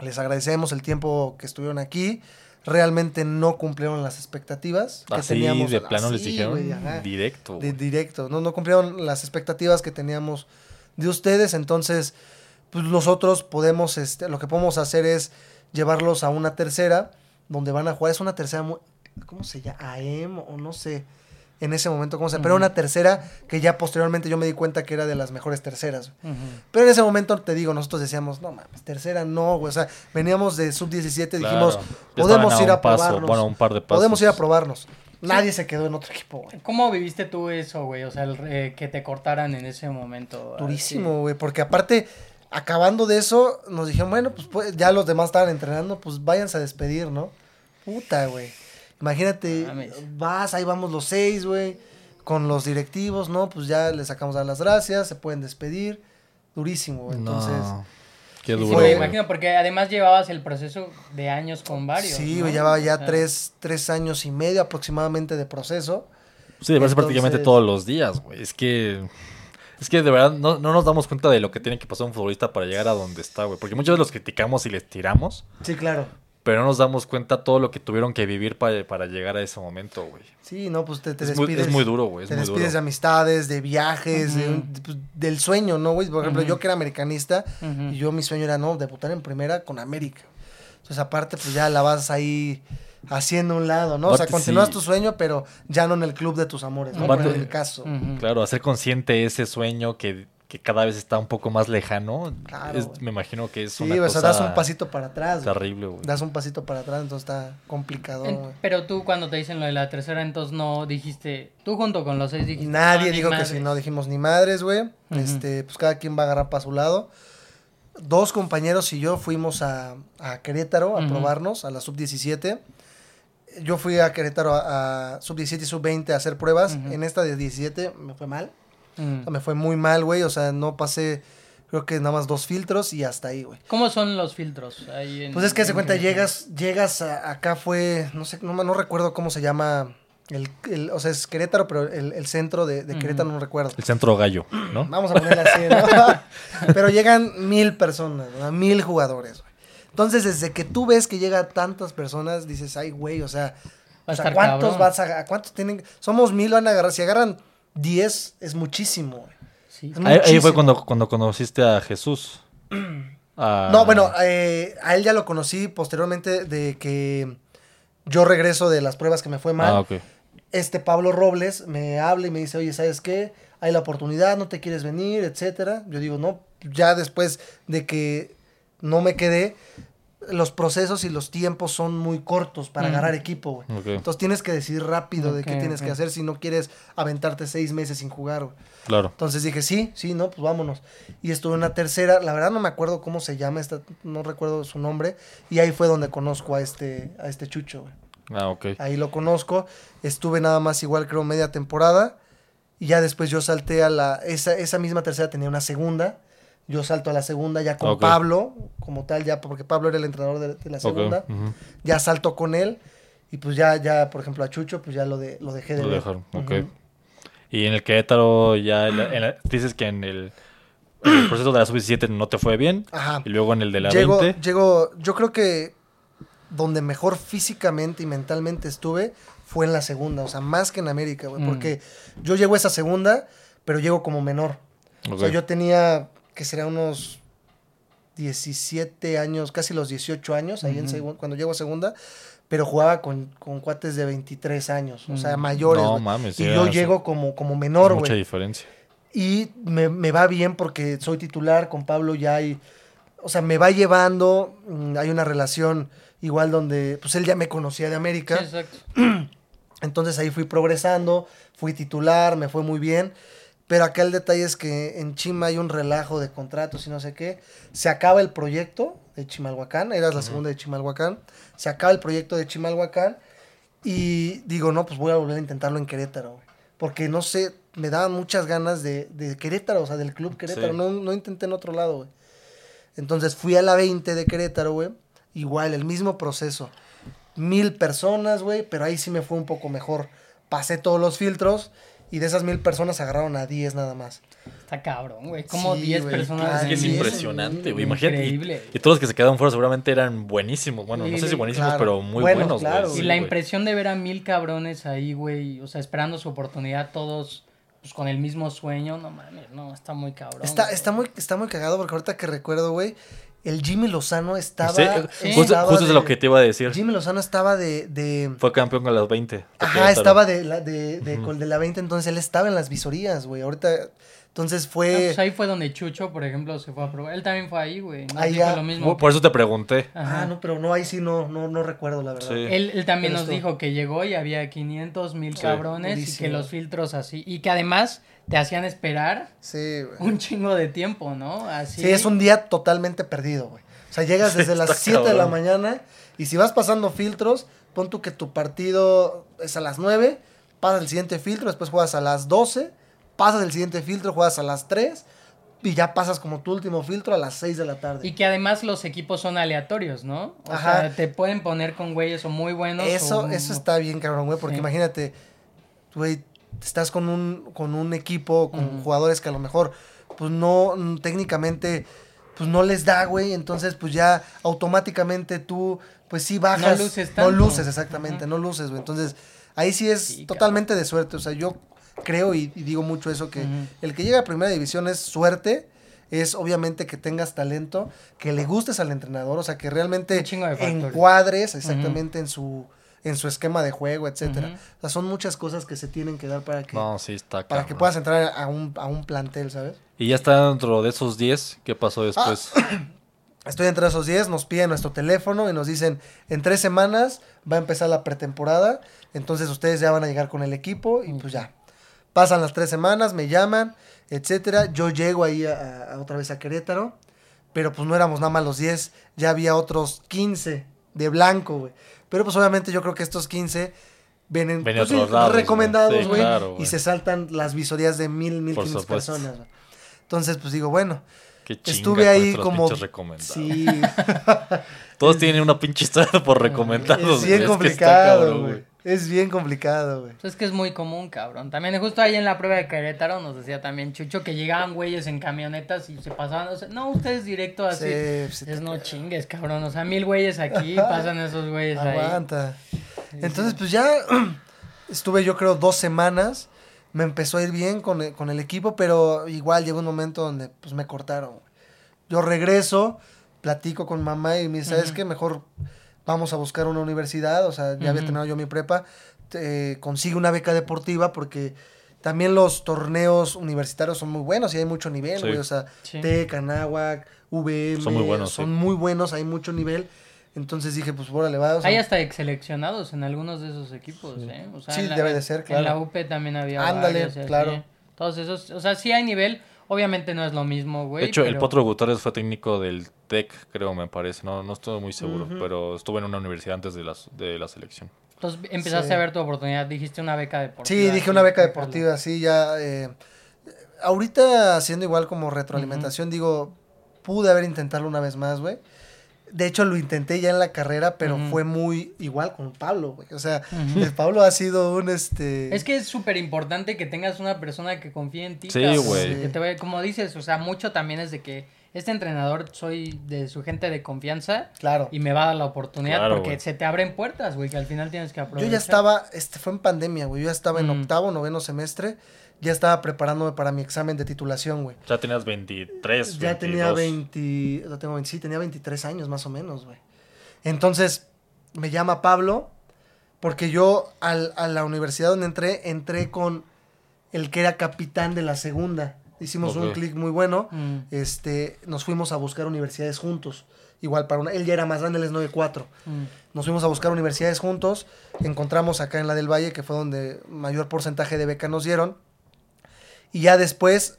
Les agradecemos el tiempo que estuvieron aquí. Realmente no cumplieron las expectativas que Así teníamos. de plano les Así, dijeron güey, ajá. directo. De directo. No, no cumplieron las expectativas que teníamos de ustedes. Entonces, pues nosotros podemos, este, lo que podemos hacer es llevarlos a una tercera, donde van a jugar. Es una tercera, ¿cómo se llama? AM o no sé. En ese momento, ¿cómo se llama? Pero una tercera que ya posteriormente yo me di cuenta que era de las mejores terceras. Pero en ese momento, te digo, nosotros decíamos, no mames, tercera no, güey. O sea, veníamos de sub-17, dijimos, Claro. Podemos ir a paso, probarnos. Bueno, un par de pasos. podemos ir a probarnos. Nadie se quedó en otro equipo, güey. ¿Cómo viviste tú eso, güey? O sea, el, eh, que te cortaran en ese momento. Durísimo, güey. Porque aparte, acabando de eso, nos dijeron, bueno, pues, pues, ya los demás estaban entrenando, pues váyanse a despedir, ¿no? Puta, güey. Imagínate, Mames. vas, ahí vamos los seis, güey. Con los directivos, ¿no? Pues ya les sacamos a dar las gracias, se pueden despedir. Durísimo, güey. Entonces. No. Qué Sí, duro. me Fue- güey. imagino, porque además llevabas el proceso de años con varios. Sí, ¿no? güey, llevaba ya O sea, tres, tres años y medio aproximadamente de proceso. Sí, de verse prácticamente todos los días, güey. Es que. Es que de verdad no, no nos damos cuenta de lo que tiene que pasar un futbolista para llegar a donde está, güey. Porque muchos veces los criticamos y les tiramos, Sí, claro. Pero no nos damos cuenta todo lo que tuvieron que vivir para, para llegar a ese momento, güey. Sí, no, pues te, te Es muy, despides. es muy duro, güey. Te muy despides de amistades, de viajes, de pues, del sueño, ¿no, güey? Por ejemplo, yo que era americanista, y yo mi sueño era, no, debutar en primera con América. Entonces, aparte, pues ya la vas ahí haciendo a un lado, ¿no? O sea, continúas sí. tu sueño, pero ya no en el club de tus amores, ¿no? Aparte- Por el caso. Claro, hacer consciente ese sueño que, que cada vez está un poco más lejano. Claro, es- me imagino que es Sí, una o cosa sea, das un pasito para atrás. terrible, güey. Das un pasito para atrás, entonces está complicado, En- pero tú cuando te dicen lo de la tercera, entonces no dijiste, tú junto con los seis dijiste. Nadie "No, ni dijo que madres". sí, no dijimos ni madres, güey. Este, pues cada quien va a agarrar para su lado. Dos compañeros y yo fuimos a, a Querétaro a probarnos a la sub-17. Yo fui a Querétaro a, a sub-17 y sub-20 a hacer pruebas. En esta de 17 me fue mal. Mm. O sea, me fue muy mal, güey. O sea, no pasé, creo que nada más dos filtros y hasta ahí, güey. ¿Cómo son los filtros? ahí en- Pues es que se en cuenta, Querétaro? llegas, llegas a- acá fue, no sé, no, me- no recuerdo cómo se llama, el, el- o sea, es Querétaro, pero el, el centro de, de Querétaro no recuerdo. El centro gallo, ¿no? Vamos a ponerla así, ¿no? Pero llegan mil personas, ¿no? mil jugadores, güey. Entonces, desde que tú ves que llega tantas personas, dices, ay, güey, o sea, o sea, ¿cuántos cabrón. vas a, a cuántos tienen? Somos mil, van a agarrar. Si agarran diez, es muchísimo, güey. Sí. Es Ahí, fue cuando, cuando conociste a Jesús. No, bueno, eh, a él ya lo conocí posteriormente de que yo regreso de las pruebas que me fue mal. Ah, este Pablo Robles me habla y me dice, oye, ¿sabes qué? Hay la oportunidad, no te quieres venir, etcétera. Yo digo, no, ya después de que no me quedé, los procesos y los tiempos son muy cortos para Ujú. agarrar equipo, güey. Entonces tienes que decidir rápido de qué tienes que hacer si no quieres aventarte seis meses sin jugar, güey. Claro. Entonces dije, sí, sí, no, pues vámonos. Y estuve en una tercera, la verdad no me acuerdo cómo se llama, esta, no recuerdo su nombre, y ahí fue donde conozco a este, a este Chucho, güey. Ah, ok. Ahí lo conozco. Estuve nada más igual, creo, media temporada. Y ya después yo salté a la... Esa, esa misma tercera tenía una segunda. Yo salto a la segunda ya con Ok. Pablo, como tal, ya porque Pablo era el entrenador de, de la Ok, segunda. Ya salto con él. Y pues ya, ya, por ejemplo, a Chucho, pues ya lo, de, lo dejé de Lo ver. dejaron, ok. Ujú. Y en el Querétaro ya en la- en la- dices que en el, en el proceso de la sub-17 no te fue bien. Ajá. Y luego en el de la Llego, 20. llego, yo creo que donde mejor físicamente y mentalmente estuve fue en la segunda, o sea, más que en América, güey, Mm. porque yo llego a esa segunda, pero llego como menor. O sea, Ok. yo tenía, que será unos 17 años, casi los 18 años, ahí en Ujú. segun- cuando llego a segunda, pero jugaba con, con cuates de 23 años, o sea, Mm. mayores. No mames, y yo llego como, como menor, mucha güey. diferencia. Y me, me va bien porque soy titular con Pablo ya hay, o sea, me va llevando, mm, hay una relación igual donde, pues él ya me conocía de Sí, América, exacto. entonces ahí fui progresando, fui titular, me fue muy bien, pero acá el detalle es que en Chima hay un relajo de contratos y no sé qué, se acaba el proyecto de Chimalhuacán, eras la segunda de Chimalhuacán, se acaba el proyecto de Chimalhuacán y digo, no, pues voy a volver a intentarlo en Querétaro. Porque no sé, me daban muchas ganas de, de Querétaro, o sea, del club Querétaro. Sí. No, no intenté en otro lado, güey. Entonces fui a la 20 de Querétaro, güey. Igual, el mismo proceso. Mil personas, güey, pero ahí sí me fue un poco mejor. Pasé todos los filtros y de esas mil personas agarraron a 10 nada más. Está cabrón, güey. Como Sí, 10 güey, personas. Es que es sí, impresionante, güey. Imagínate. Y, Increíble. y todos los que se quedaron fuera seguramente eran buenísimos. Bueno, no sé si Sí, buenísimos, claro. pero muy Buenos, buenos, claro, güey. Y Sí, la güey. impresión de ver a mil cabrones ahí, güey, o sea, esperando su oportunidad, todos pues, con el mismo sueño, no mames, no, está muy cabrón. Está, güey. está, muy, está muy cagado porque ahorita que recuerdo, güey, el Jimmy Lozano estaba... Sí, justo estaba justo es de- lo que te iba a decir. Jimmy Lozano estaba de... de Fue campeón con las 20. de Ajá, estaba de la, de, de, con- de la 20, entonces él estaba en las visorías, güey. Ahorita, entonces fue... pues ahí fue donde Chucho, por ejemplo, se fue a probar. Él también fue ahí, güey. ¿no? Ahí Dijo ya. lo mismo. Por, por eso te pregunté. Ajá. Ah, no, pero no, ahí sí no, no, no recuerdo, la verdad. Sí. Él, él también Pero nos esto- dijo que llegó y había 500 mil Sí. cabrones y que los filtros así. Y que además te hacían esperar Sí, güey. un chingo de tiempo, ¿no? Así. Sí, es un día totalmente perdido, güey. O sea, llegas Sí, desde las está 7 de la mañana y si vas pasando filtros, pon tú que tu partido es a las 9, pasas el siguiente filtro, después juegas a las 12, pasas el siguiente filtro, juegas a las 3 y ya pasas como tu último filtro a las 6 de la tarde. Y que además los equipos son aleatorios, ¿no? O Ajá. sea, te pueden poner con güeyes o muy buenos. Eso, o- eso está bien, cabrón, güey, porque Sí. imagínate, güey, estás con un, con un equipo, con jugadores que a lo mejor, pues no, técnicamente, pues no les da, güey, entonces pues ya automáticamente tú, pues sí bajas. No luces No luces, exactamente, no luces, güey. Entonces, ahí sí es Sí, cabrón. totalmente de suerte, o sea, yo creo y, y digo mucho eso, que el que llega a primera división es suerte. Es obviamente que tengas talento, que le gustes al entrenador, o sea, que realmente de encuadres exactamente en su en su esquema de juego, etcétera. O sea, son muchas cosas que se tienen que dar para que No, sí está para que puedas entrar a un, a un plantel, ¿sabes? Y ya está dentro de esos 10. ¿Qué pasó después? Estoy entre esos 10, nos piden nuestro teléfono y nos dicen, en tres semanas va a empezar la pretemporada, entonces ustedes ya van a llegar con el equipo y pues ya. Pasan las tres semanas, me llaman, etcétera. Yo llego ahí a, a- otra vez a Querétaro, pero pues no éramos nada más los 10, ya había otros 15 de blanco, güey. Pero pues obviamente yo creo que estos 15 vienen Ven pues, sí, güey. recomendados, Sí, güey, claro, y se saltan las visorías de mil, mil supuesto. personas. güey. Entonces, pues digo, bueno, Qué chinga estuve ahí como... Sí, Todos tienen una pinche historia por recomendados. es bien complicado, güey. Es bien complicado, güey. Pues es que es muy común, cabrón. También justo ahí en la prueba de Querétaro nos decía también Chucho que llegaban güeyes en camionetas y se pasaban, o sea, no, ustedes directo así. Sí, te es no chingues, cabrón. O sea, mil güeyes aquí, pasan esos güeyes ahí. Aguanta. Entonces, pues ya estuve yo creo dos semanas. Me empezó a ir bien con el, con el equipo, pero igual llegó un momento donde pues me cortaron. Yo regreso, platico con mamá y me dice, ¿sabes Ujú. qué? Mejor vamos a buscar una universidad. O sea, ya había terminado yo mi prepa. Te- consigue una beca deportiva porque también los torneos universitarios son muy buenos y hay mucho nivel, Sí. güey. O sea, Sí. TEC, Anáhuac, VM. Son muy buenos, Son sí. muy buenos, hay mucho nivel. Entonces dije, pues, órale, va. o sea, Hay hasta seleccionados en algunos de esos equipos, ¿eh? O sea, Sí, la- debe de ser, En la claro. UP también había Ándale, varios y así. claro. Todos esos, o sea, sí hay nivel. Obviamente no es lo mismo, güey. De hecho, el Potro Gutiérrez fue técnico del TEC, creo, me parece. No, no estoy muy seguro, pero estuvo en una universidad antes de la, de la selección. Entonces empezaste Sí. a ver tu oportunidad, dijiste una beca deportiva. Sí, dije una beca deportiva, sí, ya. eh, ahorita haciendo igual como retroalimentación, digo, pude haber intentarlo una vez más, güey. De hecho, lo intenté ya en la carrera, pero fue muy igual con Pablo, güey. O sea, el Pablo ha sido un, este... Es que es súper importante que tengas una persona que confíe en ti. Sí, güey. que te vaya- como dices, o sea, mucho también es de que este entrenador soy de su gente de confianza Claro. y me va a dar la oportunidad Claro, porque se te abren puertas, güey, que al final tienes que Yo aprovechar. ya estaba, este fue en pandemia, güey. Yo ya estaba en Mm. octavo, noveno semestre. Ya estaba preparándome para mi examen de titulación, güey. Ya tenías 23, Ya tenía 22. 20, ya tengo 20, sí, tenía 23 años más o menos, güey. Entonces, me llama Pablo, porque yo al- a la universidad donde entré, entré con el que era capitán de la segunda. Hicimos un clic muy bueno. Mm. Este, nos fuimos a buscar universidades juntos. Igual para una, él ya era más grande, él es 9-4. Mm. Nos fuimos a buscar universidades juntos. Encontramos acá en la del Valle, que fue donde mayor porcentaje de beca nos dieron. Y ya después,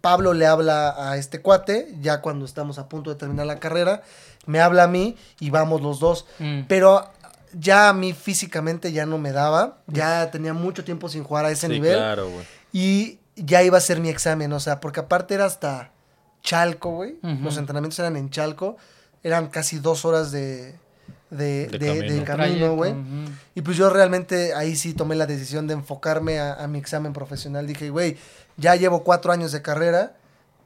Pablo le habla a este cuate, ya cuando estamos a punto de terminar la carrera, me habla a mí y vamos los dos. Mm. Pero ya a mí físicamente ya no me daba, ya tenía mucho tiempo sin jugar a ese Sí, nivel claro, güey. y ya iba a ser mi examen, o sea, porque aparte era hasta Chalco, güey. Los entrenamientos eran en Chalco, eran casi dos horas de, de, De de- camino. de camino, Trayecto, güey. Y pues yo realmente ahí sí tomé la decisión de enfocarme a, a mi examen profesional. Dije, güey, ya llevo cuatro años de carrera,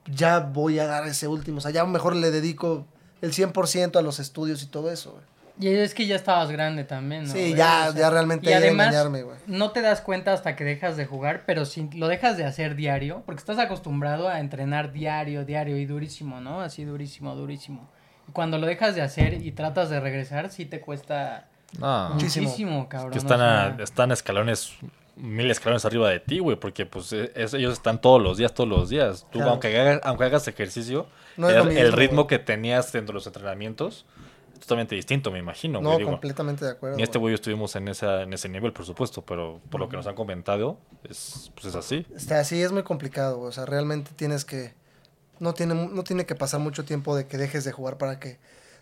ya voy a dar ese último. O sea, ya mejor le dedico el 100% a los estudios y todo eso, güey. Y es que ya estabas grande también, ¿no? Sí, güey? ya- O sea, ya realmente y además, engañarme, güey. no te das cuenta hasta que dejas de jugar, pero si lo dejas de hacer diario, porque estás acostumbrado a entrenar diario, diario y durísimo, ¿no? Así durísimo, durísimo. Cuando lo dejas de hacer y tratas de regresar, sí te cuesta No. Muchísimo. muchísimo, cabrón. que están, a- están escalones, mil escalones arriba de ti, güey, porque pues e- es- ellos están todos los días, todos los días. Tú, Claro. aunque, hagas, aunque hagas ejercicio, No el, ritmo que tenías dentro de los entrenamientos es totalmente distinto, me imagino. No, digo. completamente de acuerdo. Ni este güey. estuvimos en, esa, en ese nivel, por supuesto, pero por lo que nos han comentado, es, pues es así. Está así, es muy complicado, güey. O sea, realmente tienes que. No tiene, no tiene que pasar mucho tiempo de que dejes de jugar para que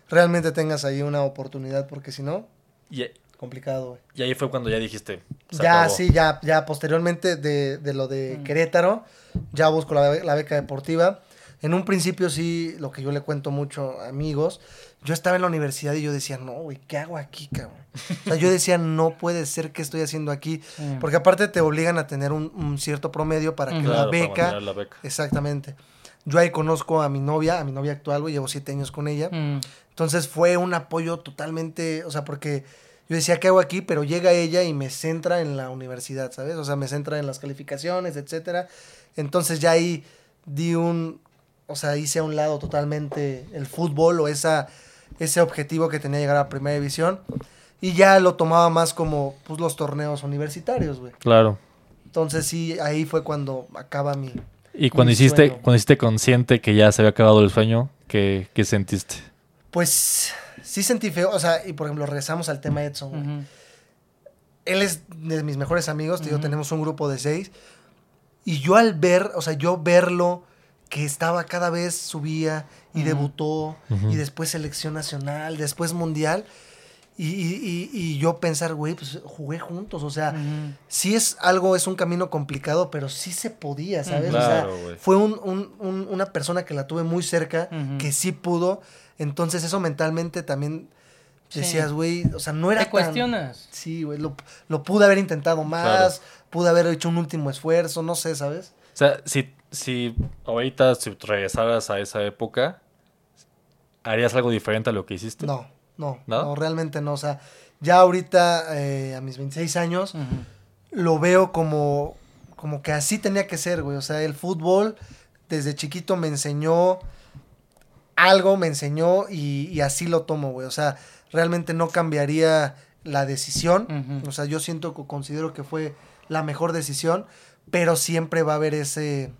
realmente tengas ahí una oportunidad, porque si no, Y, complicado, y ahí fue cuando ya dijiste. se Ya, acabó. sí, ya, ya posteriormente de, de lo de Querétaro, ya busco la, be- la beca deportiva. En un principio sí, lo que yo le cuento mucho a amigos, yo estaba en la universidad y yo decía, no, güey, ¿qué hago aquí, cabrón? O sea, yo decía, no puede ser que estoy haciendo aquí, Sí. porque aparte te obligan a tener un, un cierto promedio para que Ujú. la para beca mantener la beca. Exactamente. Yo ahí conozco a mi novia, a mi novia actual, güey, llevo siete años con ella. mm, Entonces fue un apoyo totalmente, o sea, porque yo decía, ¿qué hago aquí? Pero llega ella y me centra en la universidad, ¿sabes? O sea, me centra en las calificaciones, etcétera. Entonces ya ahí di un, o sea, hice a un lado totalmente el fútbol o esa, ese objetivo que tenía llegar a primera división. Y ya lo tomaba más como, pues, los torneos universitarios, güey. Claro. Entonces sí, ahí fue cuando acaba mi, Y cuando hiciste, sueño. cuando hiciste consciente que ya se había acabado el sueño, ¿qué, qué sentiste? Pues sí sentí feo, o sea, y por ejemplo, regresamos al tema Edson. güey. ujú. Él es de mis mejores amigos, te digo, Ujú. tenemos un grupo de seis. Y yo al ver, o sea, yo verlo, que estaba cada vez subía y Ujú. debutó, Ujú. y después selección nacional, después mundial. Y, y- y- y yo pensar, güey, pues jugué juntos, o sea, Ujú. sí es algo, es un camino complicado, pero sí se podía, ¿sabes? Claro, o sea, fue un- un- un- una persona que la tuve muy cerca, que sí pudo. Entonces eso mentalmente también decías, güey, o sea, no era Te tan- cuestionas. Sí, güey, lo, lo pude haber intentado más, pude haber hecho un último esfuerzo, no sé, ¿sabes? O sea, si, si ahorita si regresaras a esa época, ¿harías algo diferente a lo que hiciste? No, no, ¿No? no, realmente no. O sea, ya ahorita, eh, a mis 26 años, lo veo como, como que así tenía que ser, güey. O sea, el fútbol desde chiquito me enseñó algo, me enseñó y, y así lo tomo, güey. O sea, realmente no cambiaría la decisión. O sea, yo siento que considero que fue la mejor decisión, pero siempre va a haber ese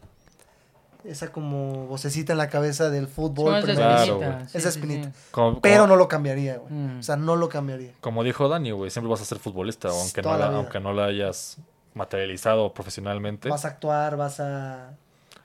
esa como vocecita en la cabeza del fútbol. Esa primero. Claro, espinita, güey. sí, Esa espinita. sí. Como, Pero como- no lo cambiaría, güey. Mm. O sea, no lo cambiaría. como dijo Dani, güey, siempre vas a ser futbolista, aunque Toda no, la aunque no la hayas materializado profesionalmente. Vas a actuar, vas a...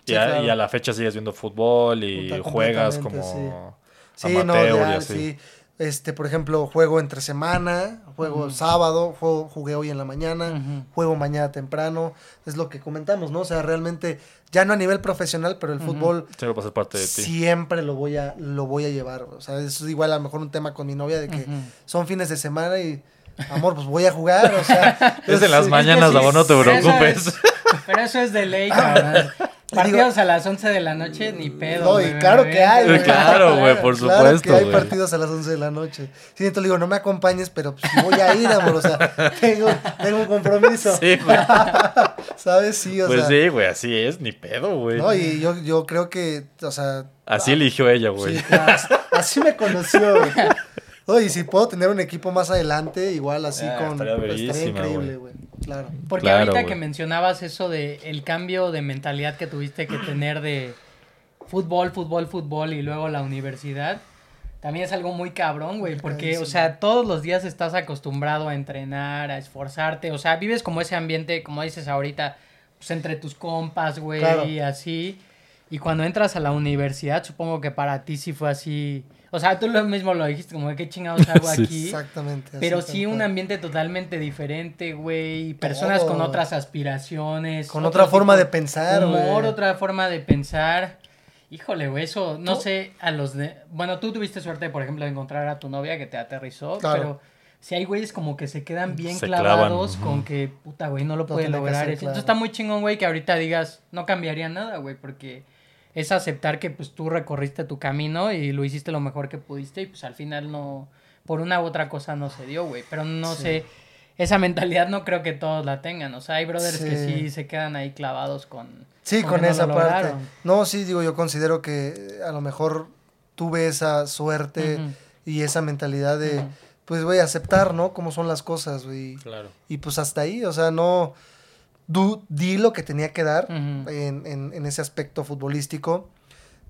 y, Sí, a, claro. y a la fecha sigues viendo fútbol y juegas como Sí, no, amateur y real, así. sí. Este, por ejemplo, juego entre semana, juego sábado, juego, jugué hoy en la mañana, juego mañana temprano. Es lo que comentamos, ¿no? O sea, realmente, ya no a nivel profesional, pero el fútbol Siempre va a ser parte de ti. siempre lo voy a, lo voy a llevar. O sea, es igual a lo mejor un tema con mi novia de que son fines de semana y, amor, pues voy a jugar. O sea, Es en las mañanas, sí, amor, no te eso preocupes. es- Pero eso es de ley, cabrón. Partidos a las 11 de la noche, ni pedo. No, y claro que hay, güey. Claro, güey, por Claro supuesto, que hay partidos a las 11 de la noche. Sí, entonces le digo, no me acompañes, pero pues, voy a ir, amor. O sea, tengo, tengo un compromiso. Sí, güey. ¿Sabes? Sí, o Pues sea. sí, güey, así es, ni pedo, güey. No, y yo, yo creo que, o sea. Así eligió ella, güey. Sí, claro, así me conoció, güey. Y si puedo tener un equipo más adelante, igual así Ah, con. estaría pues, verísima, increíble, güey. Claro. Porque Claro, ahorita que mencionabas eso de el cambio de mentalidad que tuviste que tener de fútbol, fútbol, fútbol y luego la universidad, también es algo muy cabrón, güey, porque, o sea, todos los días estás acostumbrado a entrenar, a esforzarte, o sea, vives como ese ambiente, como dices ahorita, pues entre tus compas, güey, Claro. y así. Y cuando entras a la universidad, supongo que para ti sí fue así. O sea, tú lo mismo lo dijiste, como de qué chingados hago Sí. aquí. Exactamente. Pero sí un ambiente totalmente diferente, güey. Personas con otras aspiraciones. Con otra forma tipo de pensar, güey. Otra forma de pensar. Híjole, güey, eso, no Tú- sé, a los de... Bueno, tú tuviste suerte, por ejemplo, de encontrar a tu novia que te aterrizó, Claro. pero si hay güeyes como que se quedan bien Se clavados clavan, con que, puta, güey, no lo Lo puede lograr. claro. Entonces está muy chingón, güey, que ahorita digas, no cambiaría nada, güey, porque es aceptar que pues tú recorriste tu camino y lo hiciste lo mejor que pudiste y pues al final no, por una u otra cosa no se dio, güey. Pero no Sí. sé, esa mentalidad no creo que todos la tengan. O sea, hay brothers que Sí. se quedan ahí clavados con... Sí, con con que no esa lo parte. lograron. No, sí, digo, yo considero que eh, a lo mejor tuve esa suerte y esa mentalidad de, Ujú. pues, güey, aceptar, ¿no? Cómo son las cosas, güey. Claro. Y pues hasta ahí, o sea, no. Du, di lo que tenía que dar en, en- en ese aspecto futbolístico.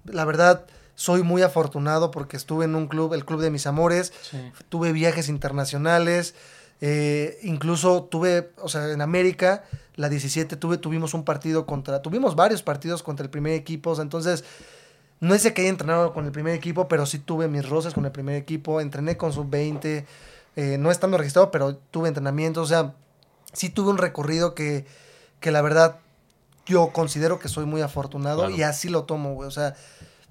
La verdad, soy muy afortunado porque estuve en un club, el club de mis amores, Sí. tuve viajes internacionales, eh, incluso tuve, o sea, en América, la 17, tuve, tuvimos un partido contra, tuvimos varios partidos contra el primer equipo, o sea, entonces, no es de que haya entrenado con el primer equipo, pero sí tuve mis roces con el primer equipo, entrené con sub-20, eh, no estando registrado, pero tuve entrenamiento, o sea, sí tuve un recorrido que, que la verdad yo considero que soy muy afortunado Claro. y así lo tomo, güey, o sea,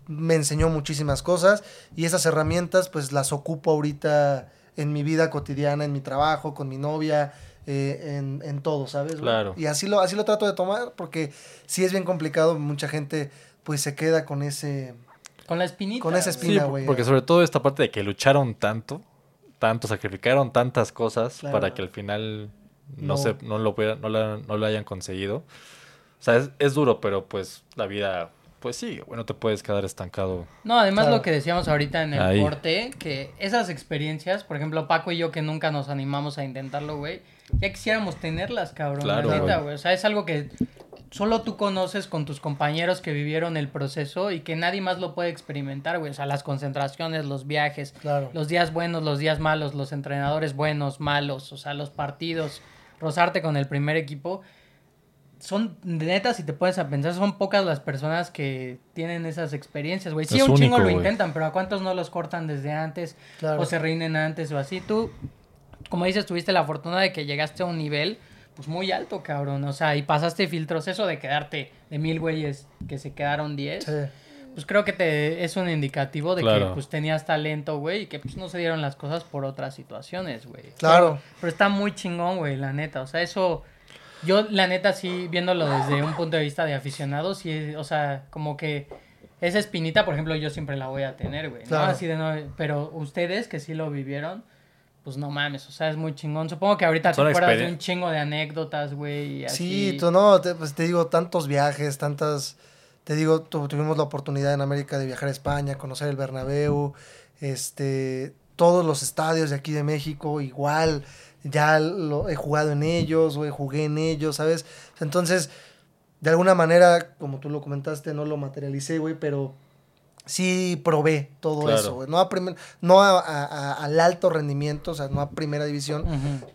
me enseñó muchísimas cosas y esas herramientas pues las ocupo ahorita en mi vida cotidiana, en mi trabajo, con mi novia, eh, en, en todo, ¿sabes? güey? Claro. Y así lo, así lo trato de tomar porque sí es bien complicado, mucha gente pues se queda con ese... Con la espinita. Con esa güey. espina. Sí, güey. porque sobre todo esta parte de que lucharon tanto, tanto, sacrificaron tantas cosas Claro. para que al final no, No. se, no, lo, no, la- no lo hayan conseguido. O sea, es, es duro, pero pues la vida, pues sí, güey, no te puedes quedar estancado. No, además Claro. lo que decíamos ahorita en el Ahí. corte, que esas experiencias, por ejemplo, Paco y yo que nunca nos animamos a intentarlo, güey, ya quisiéramos tenerlas, cabrón. Claro, la neta, güey. güey. O sea, es algo que solo tú conoces con tus compañeros que vivieron el proceso y que nadie más lo puede experimentar, güey. O sea, las concentraciones, los viajes, Claro. los días buenos, los días malos, los entrenadores buenos, malos, o sea, los partidos, rozarte con el primer equipo. Son, neta, si te pones a pensar, son pocas las personas que tienen esas experiencias, güey. Sí, Es un chingo lo intentan, pero ¿a cuántos no los cortan desde antes? Claro. O se reinen antes o así. Tú, como dices, tuviste la fortuna de que llegaste a un nivel, pues muy alto, cabrón. O sea, y pasaste filtros. Eso de quedarte de mil güeyes que se quedaron diez, Sí. Pues creo que te es un indicativo de que pues tenías talento, güey, y que pues no se dieron las cosas por otras situaciones, güey. Claro. Pero, pero está muy chingón, güey, la neta. O sea, eso yo la neta sí viéndolo desde un punto de vista de aficionado, sí, o sea, como que esa espinita, por ejemplo, yo siempre la voy a tener, güey. ¿no? Así de no, pero ustedes que sí lo vivieron, pues no mames, o sea, es muy chingón. Supongo que ahorita Son te acuerdas de un chingo de anécdotas, güey. Sí, tú no, te, pues te digo, tantos viajes, tantas, te digo, tu- tuvimos la oportunidad en América de viajar a España, conocer el Bernabéu, este, todos los estadios de aquí de México, igual, ya lo he jugado en ellos, güey, jugué en ellos, ¿sabes? Entonces, de alguna manera, como tú lo comentaste, no lo materialicé, güey, pero sí probé todo Claro. eso, güey. No, a primer- no a- a- a- al alto rendimiento, o sea, no a primera división,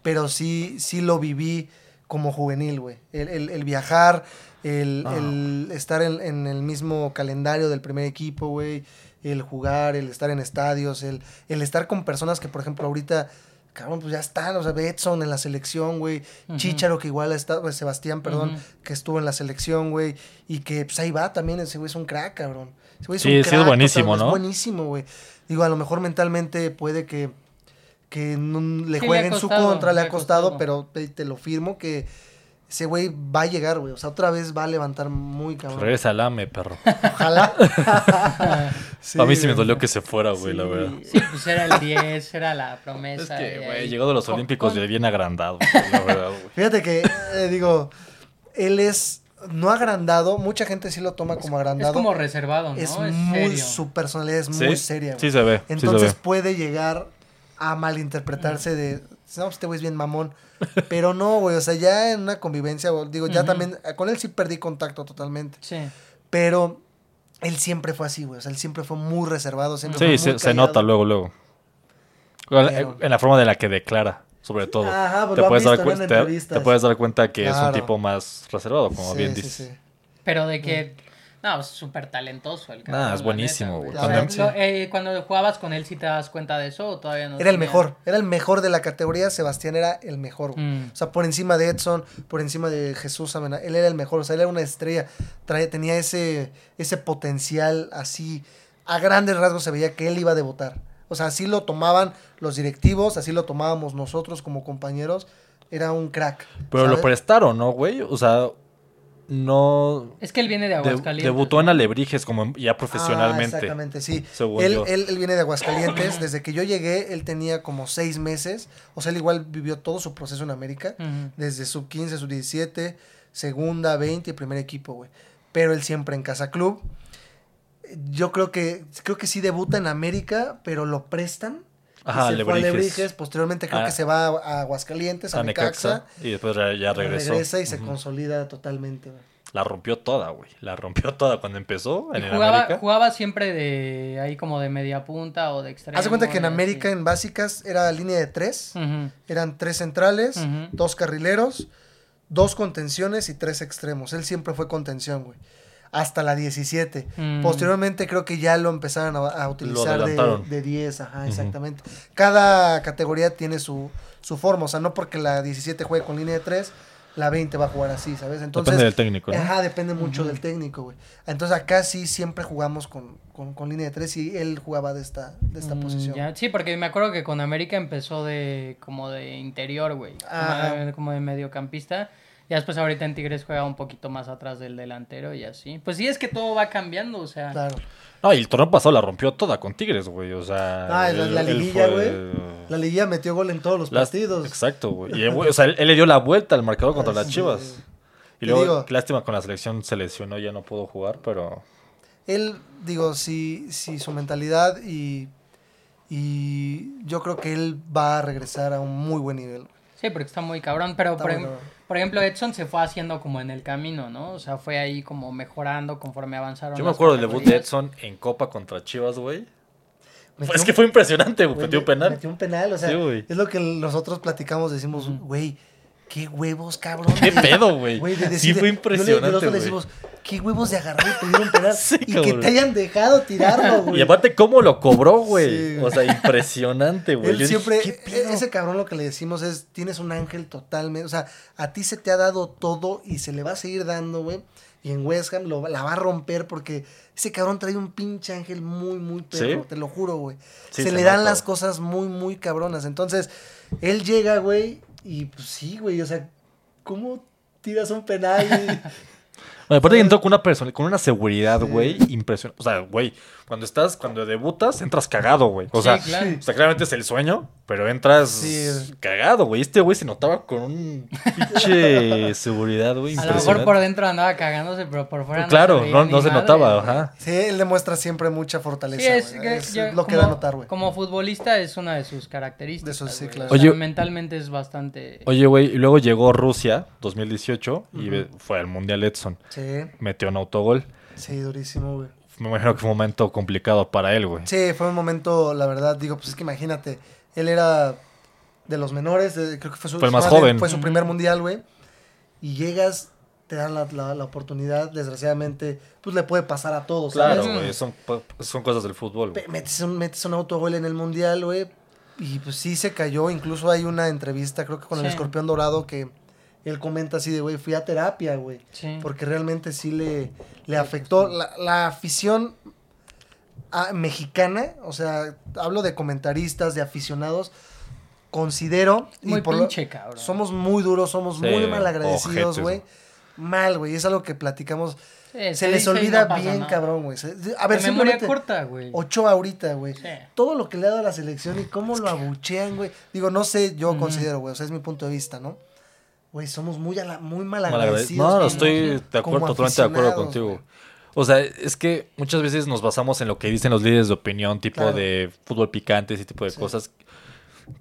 pero sí, sí lo viví como juvenil, güey. El, el- el viajar, el, Ah. el estar en, en el mismo calendario del primer equipo, güey. El jugar, el estar en estadios, el, el estar con personas que, por ejemplo, ahorita, cabrón, pues ya están, o sea, Betson en la selección, güey. Ujú. Chicharo, que igual está, pues, Sebastián, perdón, que estuvo en la selección, güey. Y que, pues ahí va también, ese güey es un crack, cabrón. Ese güey es Sí, un sí es crack, buenísimo, ¿no? Es buenísimo, güey. Digo, a lo mejor mentalmente puede que, que no- le Sí, le ha juegue en su costado, contra, le le ha costado, costado. pero te, te lo firmo que ese güey va a llegar, güey. O sea, otra vez va a levantar muy cabrón. Regresa al AME, perro. Ojalá. a mí sí me dolió que se fuera, güey, la verdad. Sí, pues era el 10, era la Es promesa. que, y güey, llegó de los con- Olímpicos con- bien agrandado, güey, la verdad, güey. Fíjate que, eh, digo, él es no agrandado, mucha gente sí lo toma como Es agrandado. como reservado, ¿no? es, Es, muy, serio. su personalidad es Sí, muy seria. sí güey. se ve, sí se Entonces ve. puede llegar a malinterpretarse de, no, pues este güey es bien mamón. Pero no, güey, o sea, ya en una convivencia, digo, ya también, con él sí perdí contacto totalmente. Sí. Pero él siempre fue así, güey, o sea, él siempre fue muy reservado. Siempre fue Sí, muy se, nota luego, luego. Pero- En la forma de la que declara, sobre todo. Ajá, pues te, lo puedes dar te- te puedes dar cuenta que es un tipo más reservado, como Sí, bien sí, dices. sí. Pero de que. No, es súper talentoso el cabrón, Nah, es buenísimo, güey. Cuando- eh, cuando jugabas con él, ¿sí te das cuenta de eso o todavía no? Era el mejor, era el mejor de la categoría. Sebastián era el mejor, güey. Mm. O sea, por encima de Edson, por encima de Jesús Amena. Él era el mejor, o sea, él era una estrella. Trae, tenía ese, ese potencial así. A grandes rasgos se veía que él iba a debutar. O sea, así lo tomaban los directivos, así lo tomábamos nosotros como compañeros. Era un crack. Pero lo prestaron, ¿no, güey? O sea, no... Es que él viene de de- Aguascalientes. debutó en. Alebrijes como ya Ah, profesionalmente. exactamente, sí. según Él, yo. él, él viene de Aguascalientes. Desde que yo llegué, él tenía como seis meses. O sea, él igual vivió todo su proceso en América. Desde sub 15, sub 17, segunda, 20 y primer equipo, güey. Pero él siempre en Casa Club. Yo creo que creo que sí debuta en América, pero lo prestan. Y Ajá, se fue a. Posteriormente creo Ah. que se va a, Aguascalientes, a, a Necaxa. Necaxa. Y después ya, regresó. Regresa y se consolida totalmente, güey. La rompió toda, güey. La rompió toda cuando empezó Y en el jugaba, América. jugaba siempre de ahí como de media punta o de extremo. Haz de cuenta que en y así. América, en básicas, era línea de tres. Eran tres centrales, dos carrileros, dos contenciones y tres extremos. Él siempre fue contención, güey. Hasta la 17. Mm. Posteriormente creo que ya lo empezaron a, a utilizar de, de 10, ajá, exactamente. Cada categoría tiene su, su forma, o sea, no porque la 17 juegue con línea de 3, la 20 va a jugar así, ¿sabes? Entonces, Depende del técnico, ¿no? Ajá, depende mucho del técnico, güey. Entonces acá sí siempre jugamos con, con, con línea de 3 y él jugaba de esta, de esta Mm, posición. ya. Sí, porque me acuerdo que con América empezó de como de interior, güey. Como Como de mediocampista. Ya después ahorita en Tigres juega un poquito más atrás del delantero y así. Pues sí, es que todo va cambiando, o sea. Claro. No, y el torneo pasado la rompió toda con Tigres, güey. O sea. Ah, la, él- la él liguilla, fue- güey. La liguilla metió gol en todos los Las- partidos. Exacto, güey. Y, güey, o sea, él, él le dio la vuelta al marcador contra las. Chivas. Y luego, digo- lástima con la selección se lesionó, ya no pudo jugar, pero. Él, digo, si, si su mentalidad y, y yo creo que él va a regresar a un muy buen nivel. Sí, porque está muy cabrón. Pero Está por, muy ejem- cabrón. por ejemplo, Edson se fue haciendo como en el camino, ¿no? O sea, fue ahí como mejorando conforme avanzaron. Yo me acuerdo del debut de. Edson en Copa contra Chivas, güey. Metió Es un- que fue impresionante, güey. güey, Metió un penal. Metió un penal, o sea, Sí, güey. es lo que nosotros platicamos, decimos, güey, qué huevos, cabrón. ¿Qué pedo, güey? de Sí fue impresionante, nosotros le güey. decimos, qué huevos de agarrar y pedir un penal Sí, y que te hayan dejado tirarlo, güey. Y aparte, ¿cómo lo cobró, güey? Sí, o sea, impresionante, güey. Él Yo siempre, ¿qué e- ese cabrón lo que le decimos es, tienes un ángel totalmente, o sea, a ti se te ha dado todo y se le va a seguir dando, güey. Y en West Ham lo, la va a romper porque ese cabrón trae un pinche ángel muy, muy perro, te lo juro, güey. Se, se le dan las cosas muy, muy cabronas. Entonces, él llega, güey, y pues sí, güey, o sea, ¿cómo tiras un penal? Bueno, aparte entró con una persona, con una seguridad, güey, impresionante. O sea, güey, cuando estás, cuando debutas, entras cagado, güey. O Sí, sea, claro. o sea, claramente es el sueño, pero entras Sí. cagado, güey. Este güey se notaba con un pinche seguridad, güey, A lo mejor por dentro andaba cagándose, pero por fuera no claro, no, ni no se madre, notaba, ajá. sí, él demuestra siempre mucha fortaleza, Sí, es, que Es yo- lo que como- da a notar, güey. Como futbolista es una de sus características. De sus- sí, claro. O sea, Oye- mentalmente es bastante. Oye, güey, y luego llegó Rusia, 2018, y ve- fue al Mundial Edson. Sí, Metió un autogol. sí, durísimo, güey. Me imagino que fue un momento complicado para él, güey. Sí, fue un momento, la verdad, digo, pues es que imagínate, él era de los menores, de- creo que fue su, Fue el más madre- joven. Fue su primer mundial, güey. y llegas, te dan la, la- la oportunidad, desgraciadamente, pues le puede pasar a todos. Claro, güey, son, son cosas del fútbol. Metes un, metes un autogol en el mundial, güey. Y pues sí se cayó. Incluso hay una entrevista, creo que con el escorpión dorado, que él comenta así de, güey, fui a terapia, güey. Sí. Porque realmente sí le, le afectó. La, la afición ah, mexicana, o sea, hablo de comentaristas, de aficionados, considero. Muy por lo- pinche, cabrón. somos muy duros, somos Sí, muy mal agradecidos, güey. Mal, güey. Es algo que platicamos. Sí, se se les y olvida no bien, nada. cabrón, güey. A ver, De memoria simplemente- corta, güey. Ochoa ahorita, güey. Sí. Todo lo que le ha dado a la selección y cómo lo abuchean, güey. Digo, no sé, yo considero, güey. O sea, es mi punto de vista, ¿no? Güey, somos muy, ala- muy mal Mal agrade- agradecidos. No, estoy de acuerdo, totalmente de acuerdo contigo. O sea, es que muchas veces nos basamos en lo que dicen los líderes de opinión, tipo Claro. de fútbol picante, ese tipo de Sí. cosas.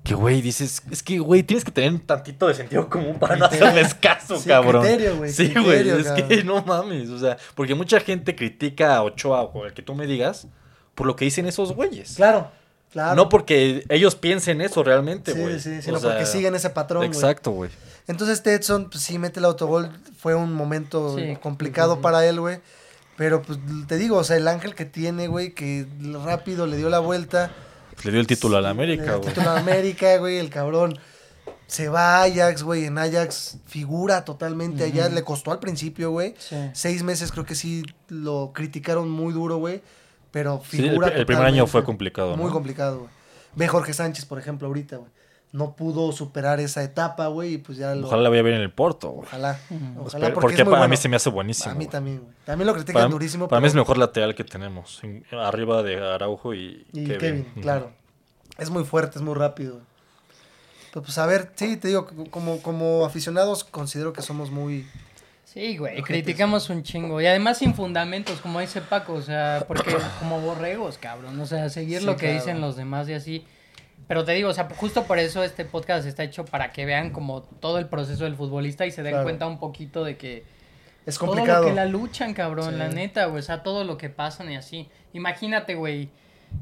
Que, güey, dices, es que, güey, tienes que tener un tantito de sentido común para no hacerles caso, Sí, cabrón. criterio, güey, Sí, güey, es que no mames, o sea, porque mucha gente critica a Ochoa o el que tú me digas por lo que dicen esos güeyes. Claro, claro. No porque ellos piensen eso realmente, Sí, güey. sí, O sino sea, porque siguen ese patrón, güey. Exacto, güey. Entonces, Tetson, pues sí, mete el autogol. Fue un momento Sí, complicado sí, sí. para él, güey. Pero, pues, te digo, o sea, el ángel que tiene, güey, que rápido le dio la vuelta. Le dio el título a la América, El güey. título a la América, güey, el cabrón. Se va a Ajax, güey. En Ajax figura totalmente allá. Le costó al principio, güey. Sí. Seis meses creo que sí lo criticaron muy duro, güey. Pero Sí, el, figura el primer año fue complicado, ¿no? Muy complicado, güey. Ve Jorge Sánchez, por ejemplo, ahorita, güey. No pudo superar esa etapa, güey, y pues ya lo... Ojalá la vaya bien en el Porto, güey. Ojalá. Ojalá, porque, porque es muy para bueno. mí se me hace buenísimo. A mí güey. también, güey. También lo critican Para, durísimo. para mí es el mejor lateral que tenemos. en- arriba de Araujo y, Y Kevin. Claro. Es muy fuerte, es muy rápido. Pero pues a ver, sí, te digo, como, como aficionados considero que somos muy... Sí, güey, criticamos un chingo. Y además sin fundamentos, como dice Paco, o sea, porque como borregos, cabrón. O sea, seguir Sí, lo que claro. dicen los demás y así. Pero te digo, o sea, justo por eso este podcast está hecho para que vean como todo el proceso del futbolista y se den Claro. cuenta un poquito de que Es todo complicado. lo que la luchan, cabrón, Sí. la neta, güey. O sea, todo lo que pasan y así. Imagínate, güey.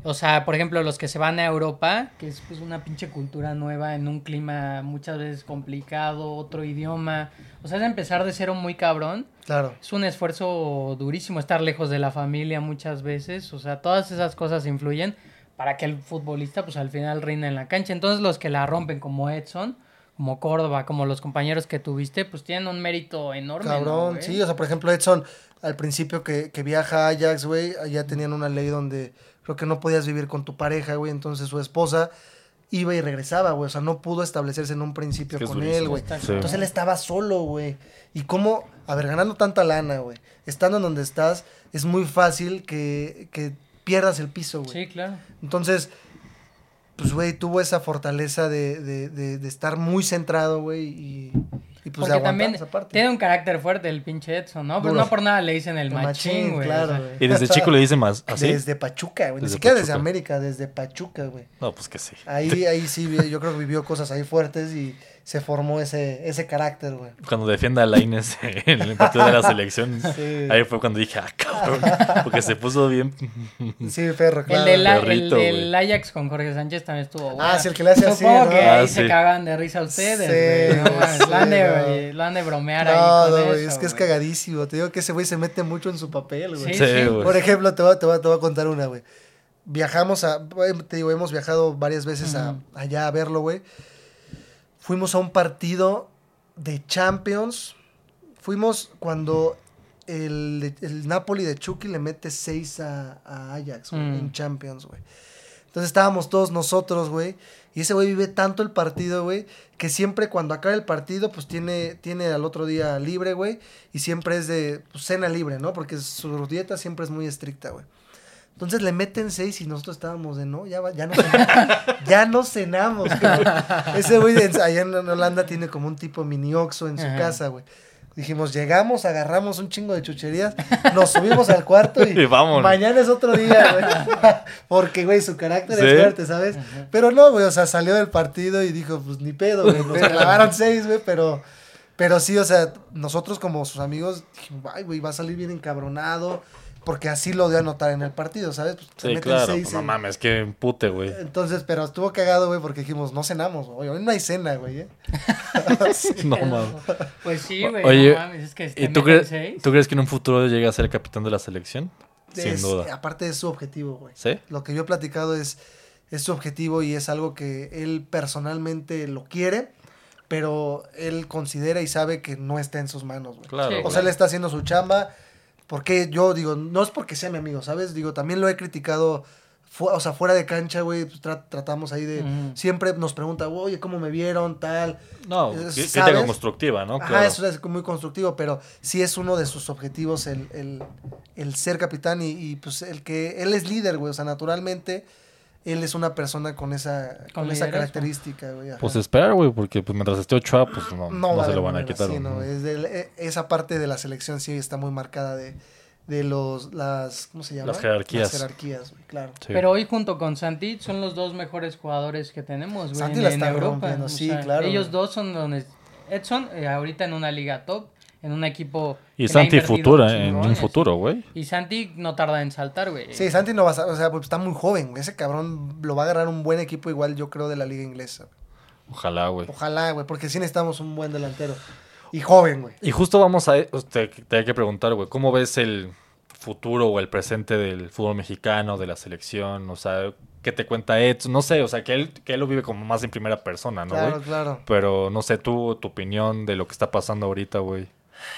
O sea, por ejemplo, los que se van a Europa, que es pues una pinche cultura nueva en un clima muchas veces complicado, otro idioma. O sea, es empezar de cero muy cabrón. Claro. Es un esfuerzo durísimo estar lejos de la familia muchas veces. O sea, todas esas cosas influyen para que el futbolista, pues al final reina en la cancha. Entonces, los que la rompen, como Edson, como Córdoba, como los compañeros que tuviste, pues tienen un mérito enorme. ¿no, Cabrón, sí, o sea, por ejemplo, Edson, al principio que, que viaja a Ajax, güey, allá tenían una ley donde creo que no podías vivir con tu pareja, güey, entonces su esposa iba y regresaba, güey, o sea, no pudo establecerse en un principio Es que es con durísimo. él, güey. Sí. Entonces él estaba solo, güey. Y cómo, a ver, ganando tanta lana, güey, estando en donde estás, es muy fácil que, que pierdas el piso, güey. Sí, claro. Entonces, pues, güey, tuvo esa fortaleza de, de, de, de estar muy centrado, güey, y, y pues Porque también esa parte. tiene un carácter fuerte el pinche Edson, ¿no? Pero Duro. no por nada le dicen el, El machín, güey. claro, o sea, güey. Y desde chico le dicen más así. Desde Pachuca, güey. Ni Desde siquiera desde. América, desde Pachuca, güey. No, pues que sí. Ahí, ahí sí, yo creo que vivió cosas ahí fuertes y se formó ese, ese carácter, güey. Cuando defienda a Laines en el partido de la selección, Sí. ahí fue cuando dije, ah, cabrón. Porque se puso bien. Sí, perro, El, claro. del, el del Ajax con Jorge Sánchez también estuvo bueno. Ah, sí, el que le hace así, Supongo ¿no? que Ah, ahí sí. se cagan de risa ustedes, Sí, güey. No mames, sí, lo, han de, lo han de bromear ahí No, con no, güey, es que es güey. cagadísimo. Te digo que ese güey se mete mucho en su papel, güey. Sí, Sí, sí. güey. Por ejemplo, te voy, a- te, voy, te voy a contar una, güey. Viajamos a. Te digo, hemos viajado varias veces a- allá a verlo, güey. Fuimos a un partido de Champions. Fuimos cuando el, el Napoli de Chucky le mete 6 a, a Ajax, güey, Mm. en Champions, güey. Entonces estábamos todos nosotros, güey. Y ese güey vive tanto el partido, güey, que siempre cuando acaba el partido, pues tiene, tiene al otro día libre, güey. Y siempre es de pues, cena libre, ¿no? Porque su dieta siempre es muy estricta, güey. Entonces le meten seis y nosotros estábamos de no, ya, va- ya no cenamos. ya no cenamos, cabrón. Ese güey de- allá en Holanda tiene como un tipo mini oxo en su Ajá. casa, güey. Dijimos, llegamos, agarramos un chingo de chucherías, nos subimos al cuarto y, mañana es otro día, güey. Porque, güey, su carácter ¿Sí? es fuerte, ¿sabes? Pero no, güey, o sea, salió del partido y dijo, pues ni pedo, güey. Nos clavaron seis, güey, pero, pero sí, o sea, nosotros como sus amigos dijimos, ay, güey, va a salir bien encabronado. Porque así lo dio a notar en el partido, ¿sabes? Pues, se Sí, meten claro. seis pues, no mames, que empute, güey. Entonces, pero estuvo cagado, güey, porque dijimos, no cenamos, güey. Hoy no hay cena, güey, ¿eh? No mames. Pues sí, güey. Oye, no mames, es que ¿Y te tú, seis. tú crees que en un futuro llegue a ser capitán de la selección? Sin Es- duda. Aparte es su objetivo, güey. ¿Sí? Lo que yo he platicado es, es su objetivo y es algo que él personalmente lo quiere, pero él considera y sabe que no está en sus manos, güey. Claro. Sí, O sea, él está haciendo su chamba. Porque yo digo, no es porque sea mi amigo, ¿sabes? Digo, también lo he criticado, o sea, fuera de cancha, güey, pues, tra- tratamos ahí de... Siempre nos pregunta, oye, ¿cómo me vieron? Tal. No, crítica constructiva, ¿no? Ajá, Claro. eso es muy constructivo, pero sí es uno de sus objetivos el, el- el ser capitán y, y, pues el que él es líder, güey. O sea, naturalmente él es una persona con esa, con, Con esa característica, güey. ajá. Pues esperar, güey, porque pues, mientras esté Ochoa, pues no, no, se lo van a quitar. sí, no, es del- e- esa parte de la selección sí está muy marcada de, de los, las, ¿cómo se llama? Las jerarquías. Las jerarquías, güey, claro. Sí. Pero hoy junto con Santi son los dos mejores jugadores que tenemos, güey, Santi en, la en está Europa. rompiendo, O sí, sea, claro, Ellos güey. dos son donde Edson eh, ahorita en una liga top, en un equipo Y Santi futura, en un futuro, güey. Y Santi no tarda en saltar, güey. Sí, Santi no va a, o sea, pues, está muy joven, güey. Ese cabrón lo va a agarrar un buen equipo igual, yo creo, de la liga inglesa. Ojalá, güey. Ojalá, güey, porque sí necesitamos un buen delantero. Y joven, güey. Y justo vamos a... Te, te hay que preguntar, güey, ¿cómo ves el futuro o el presente del fútbol mexicano, de la selección? O sea, ¿qué te cuenta Edson? No sé, o sea, que él, que él lo vive como más en primera persona, ¿no, güey? claro, claro. Pero no sé, tú, tu opinión de lo que está pasando ahorita, güey.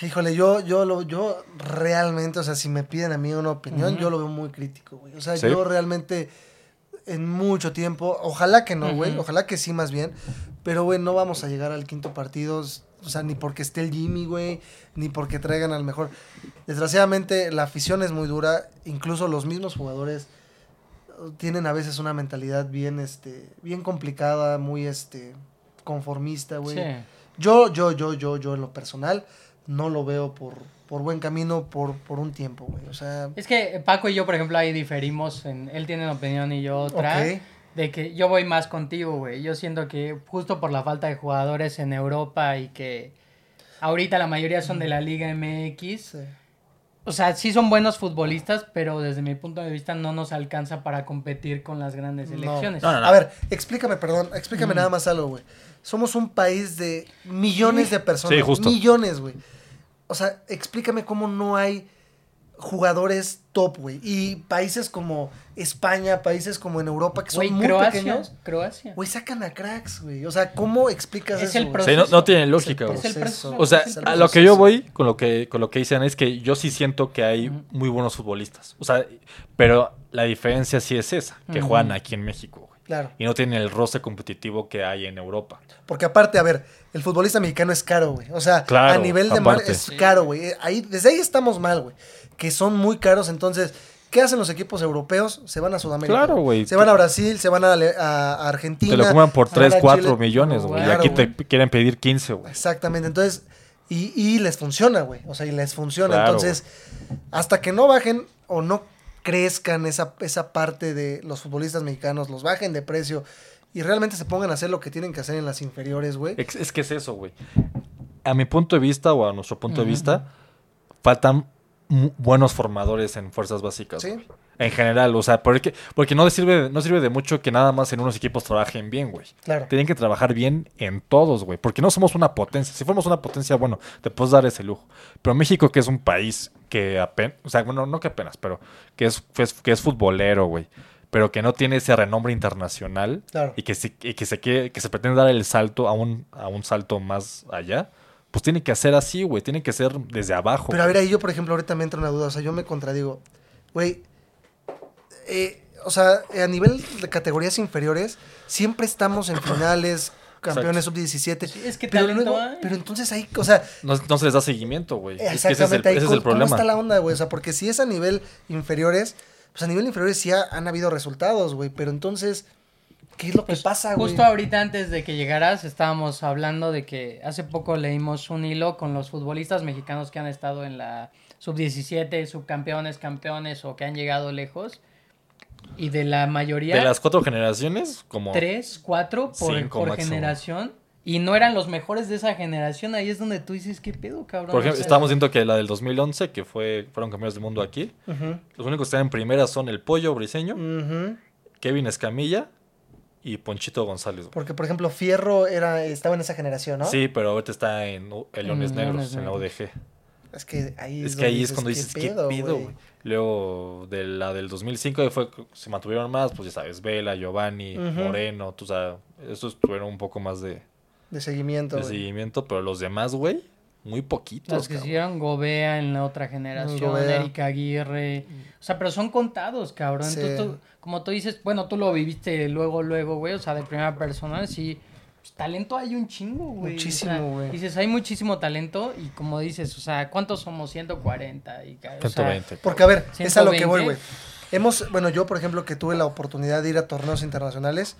Híjole, yo, yo, lo, yo realmente, o sea, si me piden a mí una opinión, yo lo veo muy crítico, güey. O sea, ¿Sí? yo realmente en mucho tiempo, ojalá que no, güey, ojalá que sí más bien, pero, güey, no vamos a llegar al quinto partido, o sea, ni porque esté el Jimmy, güey, ni porque traigan al mejor. Desgraciadamente, la afición es muy dura, incluso los mismos jugadores eh, tienen a veces una mentalidad bien, este, bien complicada, muy, este, conformista, güey. Sí. Yo, yo, yo, yo, yo en lo personal no lo veo por, por buen camino por, por un tiempo, güey. O sea, Es que Paco y yo, por ejemplo, ahí diferimos. En, él tiene una opinión y yo otra. Ok. De que yo voy más contigo, güey. Yo siento que justo por la falta de jugadores en Europa y que ahorita la mayoría son de la Liga MX. sí. O sea, sí son buenos futbolistas, pero desde mi punto de vista no nos alcanza para competir con las grandes No. selecciones. No, no, no. a ver, explícame, perdón, explícame Mm. nada más algo, güey. Somos un país de millones de personas. Sí, justo. Millones, güey. O sea, explícame cómo no hay jugadores top, güey. Y países como España, países como en Europa, que son Güey, muy Croacia. pequeños, Croacia. güey, sacan a cracks, güey. O sea, ¿cómo explicas Es eso? el proceso. Sí, no, no tiene lógica, güey. Es el proceso. proceso. O sea, a lo que yo voy con lo que con lo que dicen es que yo sí siento que hay muy buenos futbolistas. O sea, pero la diferencia sí es esa, que juegan aquí en México, güey. Claro. Y no tienen el roce competitivo que hay en Europa. Porque aparte, a ver, el futbolista mexicano es caro, güey. O sea, Claro, a nivel de mar es caro, güey. Ahí, desde ahí estamos mal, güey. Que son muy caros, entonces, ¿qué hacen los equipos europeos? Se van a Sudamérica. Claro, güey. Se van a Brasil, se van a, Argentina. Te lo coman por se van 3, a 4 Chile. millones, güey. Claro, y aquí te quieren pedir 15, güey. Exactamente, entonces, y, y les funciona, güey. O sea, y les funciona. Claro, entonces, hasta que no bajen o no crezcan esa, esa parte de los futbolistas mexicanos, los bajen de precio y realmente se pongan a hacer lo que tienen que hacer en las inferiores, güey. Es, es que es eso, güey. A mi punto de vista o a nuestro punto de vista, faltan buenos formadores en fuerzas básicas. Sí. En general, o sea, porque, porque no sirve, no sirve de mucho que nada más en unos equipos trabajen bien, güey. Claro. Tienen que trabajar bien en todos, güey. Porque no somos una potencia. Si fuéramos una potencia, bueno, te puedes dar ese lujo. Pero México, que es un país que apenas, o sea, bueno, no que apenas, pero que es, que es, que futbolero, güey. Pero que no tiene ese renombre internacional. Claro. Y que, se, y que, se quiere- que se pretende dar el salto a un, a un salto más allá. Pues tiene que hacer así, güey. Tiene que ser desde abajo. Pero a ver, ahí yo, por ejemplo, ahorita me entra una duda. O sea, yo me contradigo. Güey, eh, o sea, eh, a nivel de categorías inferiores, siempre estamos en finales, campeones sub-17. Sí, es que pero luego, pero entonces ahí, o sea, No, no se les da seguimiento, güey. Es que ese es el, exactamente ahí, ese es ¿cómo, el cómo problema. está la onda, güey? O sea, porque si es a nivel inferiores, pues a nivel inferiores sí ha- han habido resultados, güey. Pero entonces, ¿qué es lo que Pues, pasa, güey? Justo ahorita antes de que llegaras estábamos hablando de que hace poco leímos un hilo con los futbolistas mexicanos que han estado en la sub-17, subcampeones, campeones o que han llegado lejos. Y de la mayoría, De las cuatro generaciones, como... tres, cuatro por, Cinco por máximo. generación. y no eran los mejores de esa generación. Ahí es donde tú dices, ¿qué pedo, cabrón? Por ejemplo, O sea, estábamos viendo que la del 2011, que fue, fueron campeones del mundo aquí, los únicos que están en primera son el Pollo Briseño. Kevin Escamilla y Ponchito González. güey. Porque, por ejemplo, Fierro era, estaba en esa generación, ¿no? Sí, pero ahorita está en Leones Negros, Leones en la. ODG. Es que ahí es, Es que ahí es cuando ¿qué dices, ¿qué pedo, güey? Luego, de la del 2005 fue, se mantuvieron más, pues ya sabes, Vela, Giovanni. Moreno, tú sabes, estos tuvieron un poco más de, De seguimiento, de seguimiento, pero los demás, güey, muy poquitos. Los que cabrón. hicieron Gobea en la otra generación, Gobea. Erika Aguirre. O sea, pero son contados, cabrón. Sí. Entonces, tú- como tú dices, bueno, tú lo viviste luego, luego, güey. O sea, de primera persona, sí. Pues, talento hay un chingo, güey. Muchísimo, O sea, güey. Dices, hay muchísimo talento. Y como dices, o sea, ¿cuántos somos? 140. Y, o sea, 120. Porque, a ver, es a lo que voy, 120. güey. Hemos, bueno, yo, por ejemplo, que tuve la oportunidad de ir a torneos internacionales,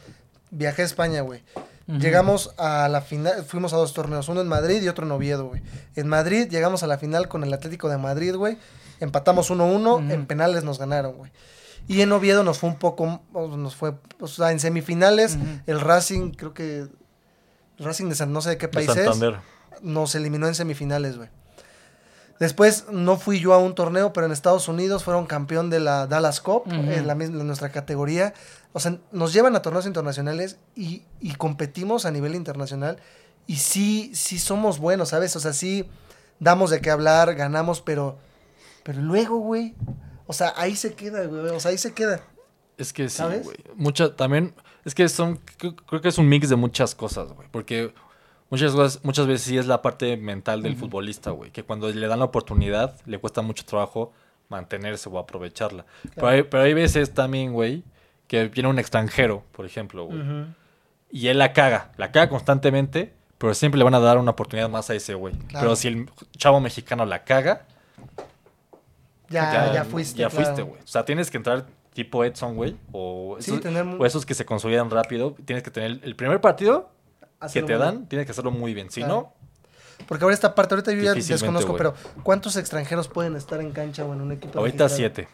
viajé a España, güey. Llegamos a la final, fuimos a dos torneos, uno en Madrid y otro en Oviedo, güey. En Madrid llegamos a la final con el Atlético de Madrid, güey. Empatamos 1-1, Ujú. en penales nos ganaron, güey. Y en Oviedo nos fue un poco, nos fue, o sea, en semifinales, el Racing, creo que, Racing de San, no sé de qué De país es nos eliminó en semifinales, güey. Después no fui yo a un torneo, pero en Estados Unidos fueron campeón de la Dallas Cup, en, la, misma- en nuestra categoría. O sea, nos llevan a torneos internacionales y, y competimos a nivel internacional. Y sí, sí somos buenos, ¿sabes? O sea, sí damos de qué hablar, ganamos, pero, pero luego, güey. O sea, ahí se queda, güey. O sea, ahí se queda. Es que sí, ¿Sabes? güey. Mucha, también, es que son, creo, que es un mix de muchas cosas, güey. Porque muchas cosas, muchas veces sí es la parte mental del futbolista, güey. Que cuando le dan la oportunidad, le cuesta mucho trabajo mantenerse o aprovecharla. Pero, hay, pero hay veces también, güey, que viene un extranjero, por ejemplo, güey. Y él la caga, la caga constantemente, pero siempre le van a dar una oportunidad más a ese güey. Claro. Pero si el chavo mexicano la caga, Ya, ya, fuiste. Ya claro. fuiste, güey. O sea, tienes que entrar tipo Edson, güey. O, Sí, esos- tener o esos que se consolidan rápido. Tienes que tener el primer partido que te bien. dan, tienes que hacerlo muy bien. Si Claro. no, Porque ahora esta parte, ahorita yo ya desconozco, pero ¿cuántos extranjeros pueden estar en cancha o en un equipo? ahorita registrado? siete.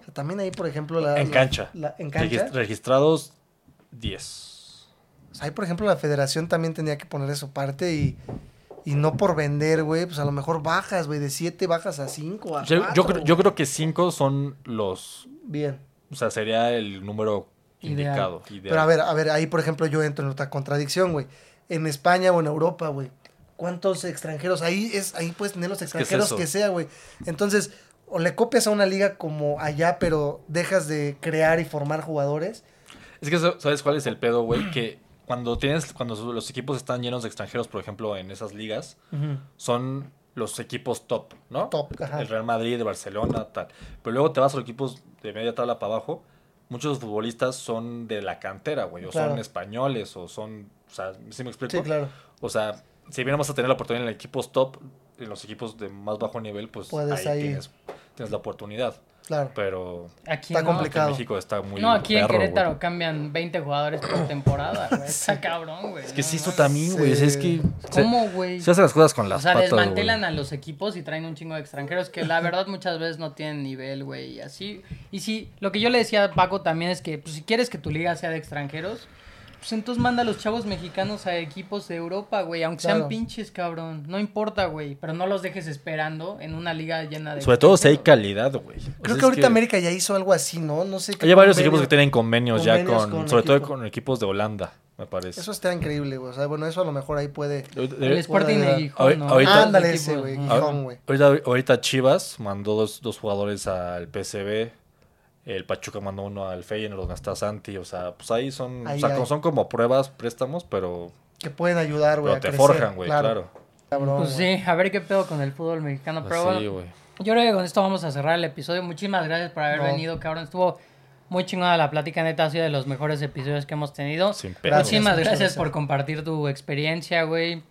O sea, también ahí, por ejemplo, la... En cancha. la- en cancha. Regis- registrados, 10. O sea, ahí, por ejemplo, la federación también tenía que poner de su parte y, y no por vender, güey, pues a lo mejor bajas, güey, de 7 bajas a 5, a Yo, yo, creo, yo creo que 5 son los. Bien. O sea, sería el número Ideal. indicado. ideal. Pero a ver, a ver, ahí, por ejemplo, yo entro en otra contradicción, güey. En España o en Europa, güey. ¿Cuántos extranjeros? Ahí es ahí puedes tener los es extranjeros que sea, güey. Entonces, o le copias a una liga como allá, pero dejas de crear y formar jugadores. Es que, ¿sabes cuál es el pedo, güey? Que cuando tienes, cuando los equipos están llenos de extranjeros, por ejemplo, en esas ligas, son los equipos top, ¿no? Top, ajá. El Real Madrid, el Barcelona, tal. Pero luego te vas a los equipos de media tabla para abajo. Muchos futbolistas son de la cantera, güey. O Claro. son españoles, o son. O sea, ¿sí me explico? Sí, claro. O sea, si bien vamos a tener la oportunidad en equipos top, en los equipos de más bajo nivel, pues Puedes ahí, ahí. Tienes, tienes la oportunidad. Claro. Pero Aquí Está no. complicado. en México está muy. no, aquí en güey. Querétaro cambian 20 jugadores por temporada, güey. Está cabrón, güey. Es que no sí, mames. también, güey. Sí. Es que. se- ¿Cómo, güey? Se hacen las cosas con O las sea, patas, desmantelan güey. a los equipos y traen un chingo de extranjeros que la verdad muchas veces no tienen nivel, güey, y así. Y sí, lo que yo le decía a Paco también es que, pues si quieres que tu liga sea de extranjeros, pues entonces manda a los chavos mexicanos a equipos de Europa, güey, aunque Claro. sean pinches, cabrón. No importa, güey, pero no los dejes esperando en una liga llena de Sobre todo si hay calidad, güey. O sea, Creo que ahorita América ya hizo algo así, ¿no? No sé qué. Hay varios convenio. equipos que tienen convenios, ya con, con sobre todo con equipos de Holanda, me parece. Eso está increíble, güey. O sea, bueno, eso a lo mejor ahí puede. El Sporting de Gijón, ¿no? ahorita- Ándale ese, güey. Gijón, güey. Ahorita, ahorita Chivas mandó dos, dos jugadores al PSV. El Pachuca mandó uno al Feyenoord donde está Santi. O sea, pues ahí son, Ahí o sea, son como pruebas, préstamos, pero, Que pueden ayudar, güey. pero a te crecer, forjan, güey, claro. Cabrón, Pues sí, a ver qué pedo con el fútbol mexicano, pero Pues sí, güey. Yo creo que con esto vamos a cerrar el episodio. Muchísimas gracias por haber No. venido, cabrón. Estuvo muy chingona la plática, neta. Ha sido de los mejores episodios que hemos tenido. Sin pedo. Gracias. Muchísimas gracias, gracias. por compartir tu experiencia, güey.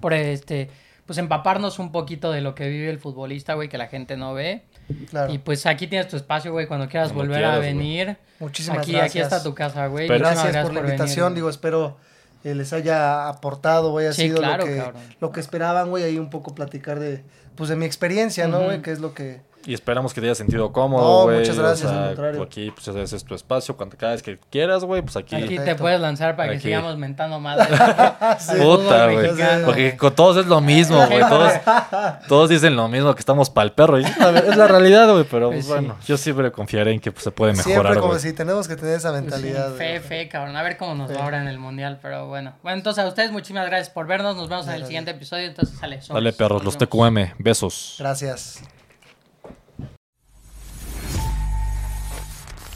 Por este, pues empaparnos un poquito de lo que vive el futbolista, güey, que la gente no ve. Claro. Y pues aquí tienes tu espacio, güey, cuando quieras Cuando volver a quieras, venir. Muchísimas aquí, gracias. aquí está tu casa, güey. Muchísimas gracias, por la invitación. Digo, espero eh, les haya aportado, güey, ha Sí, sido claro, lo, que, cabrón. lo que esperaban, güey, ahí un poco platicar de, pues, de mi experiencia, ¿no, güey? Que es lo que, Y esperamos que te haya sentido cómodo, No, güey. muchas gracias, O sea, al contrario. aquí, pues, ese es tu espacio. Cuando cada vez que quieras, güey, pues aquí. Aquí te puedes lanzar para que sigamos mentando madre. Puta, güey. Porque con todos es lo mismo, güey. Todos, todos dicen lo mismo, que estamos pa'l perro. Y es la, realidad, güey. Pero Pues sí. bueno, yo siempre confiaré en que pues, se puede Siempre mejorar, como güey. si tenemos que tener esa mentalidad. Fe, fe, cabrón. A ver cómo nos Fe. va ahora en el mundial, pero bueno. Bueno, entonces a ustedes muchísimas gracias por vernos. Nos vemos en el siguiente episodio. Entonces sale. sobres. Dale, perros, los. TQM. Besos. Gracias.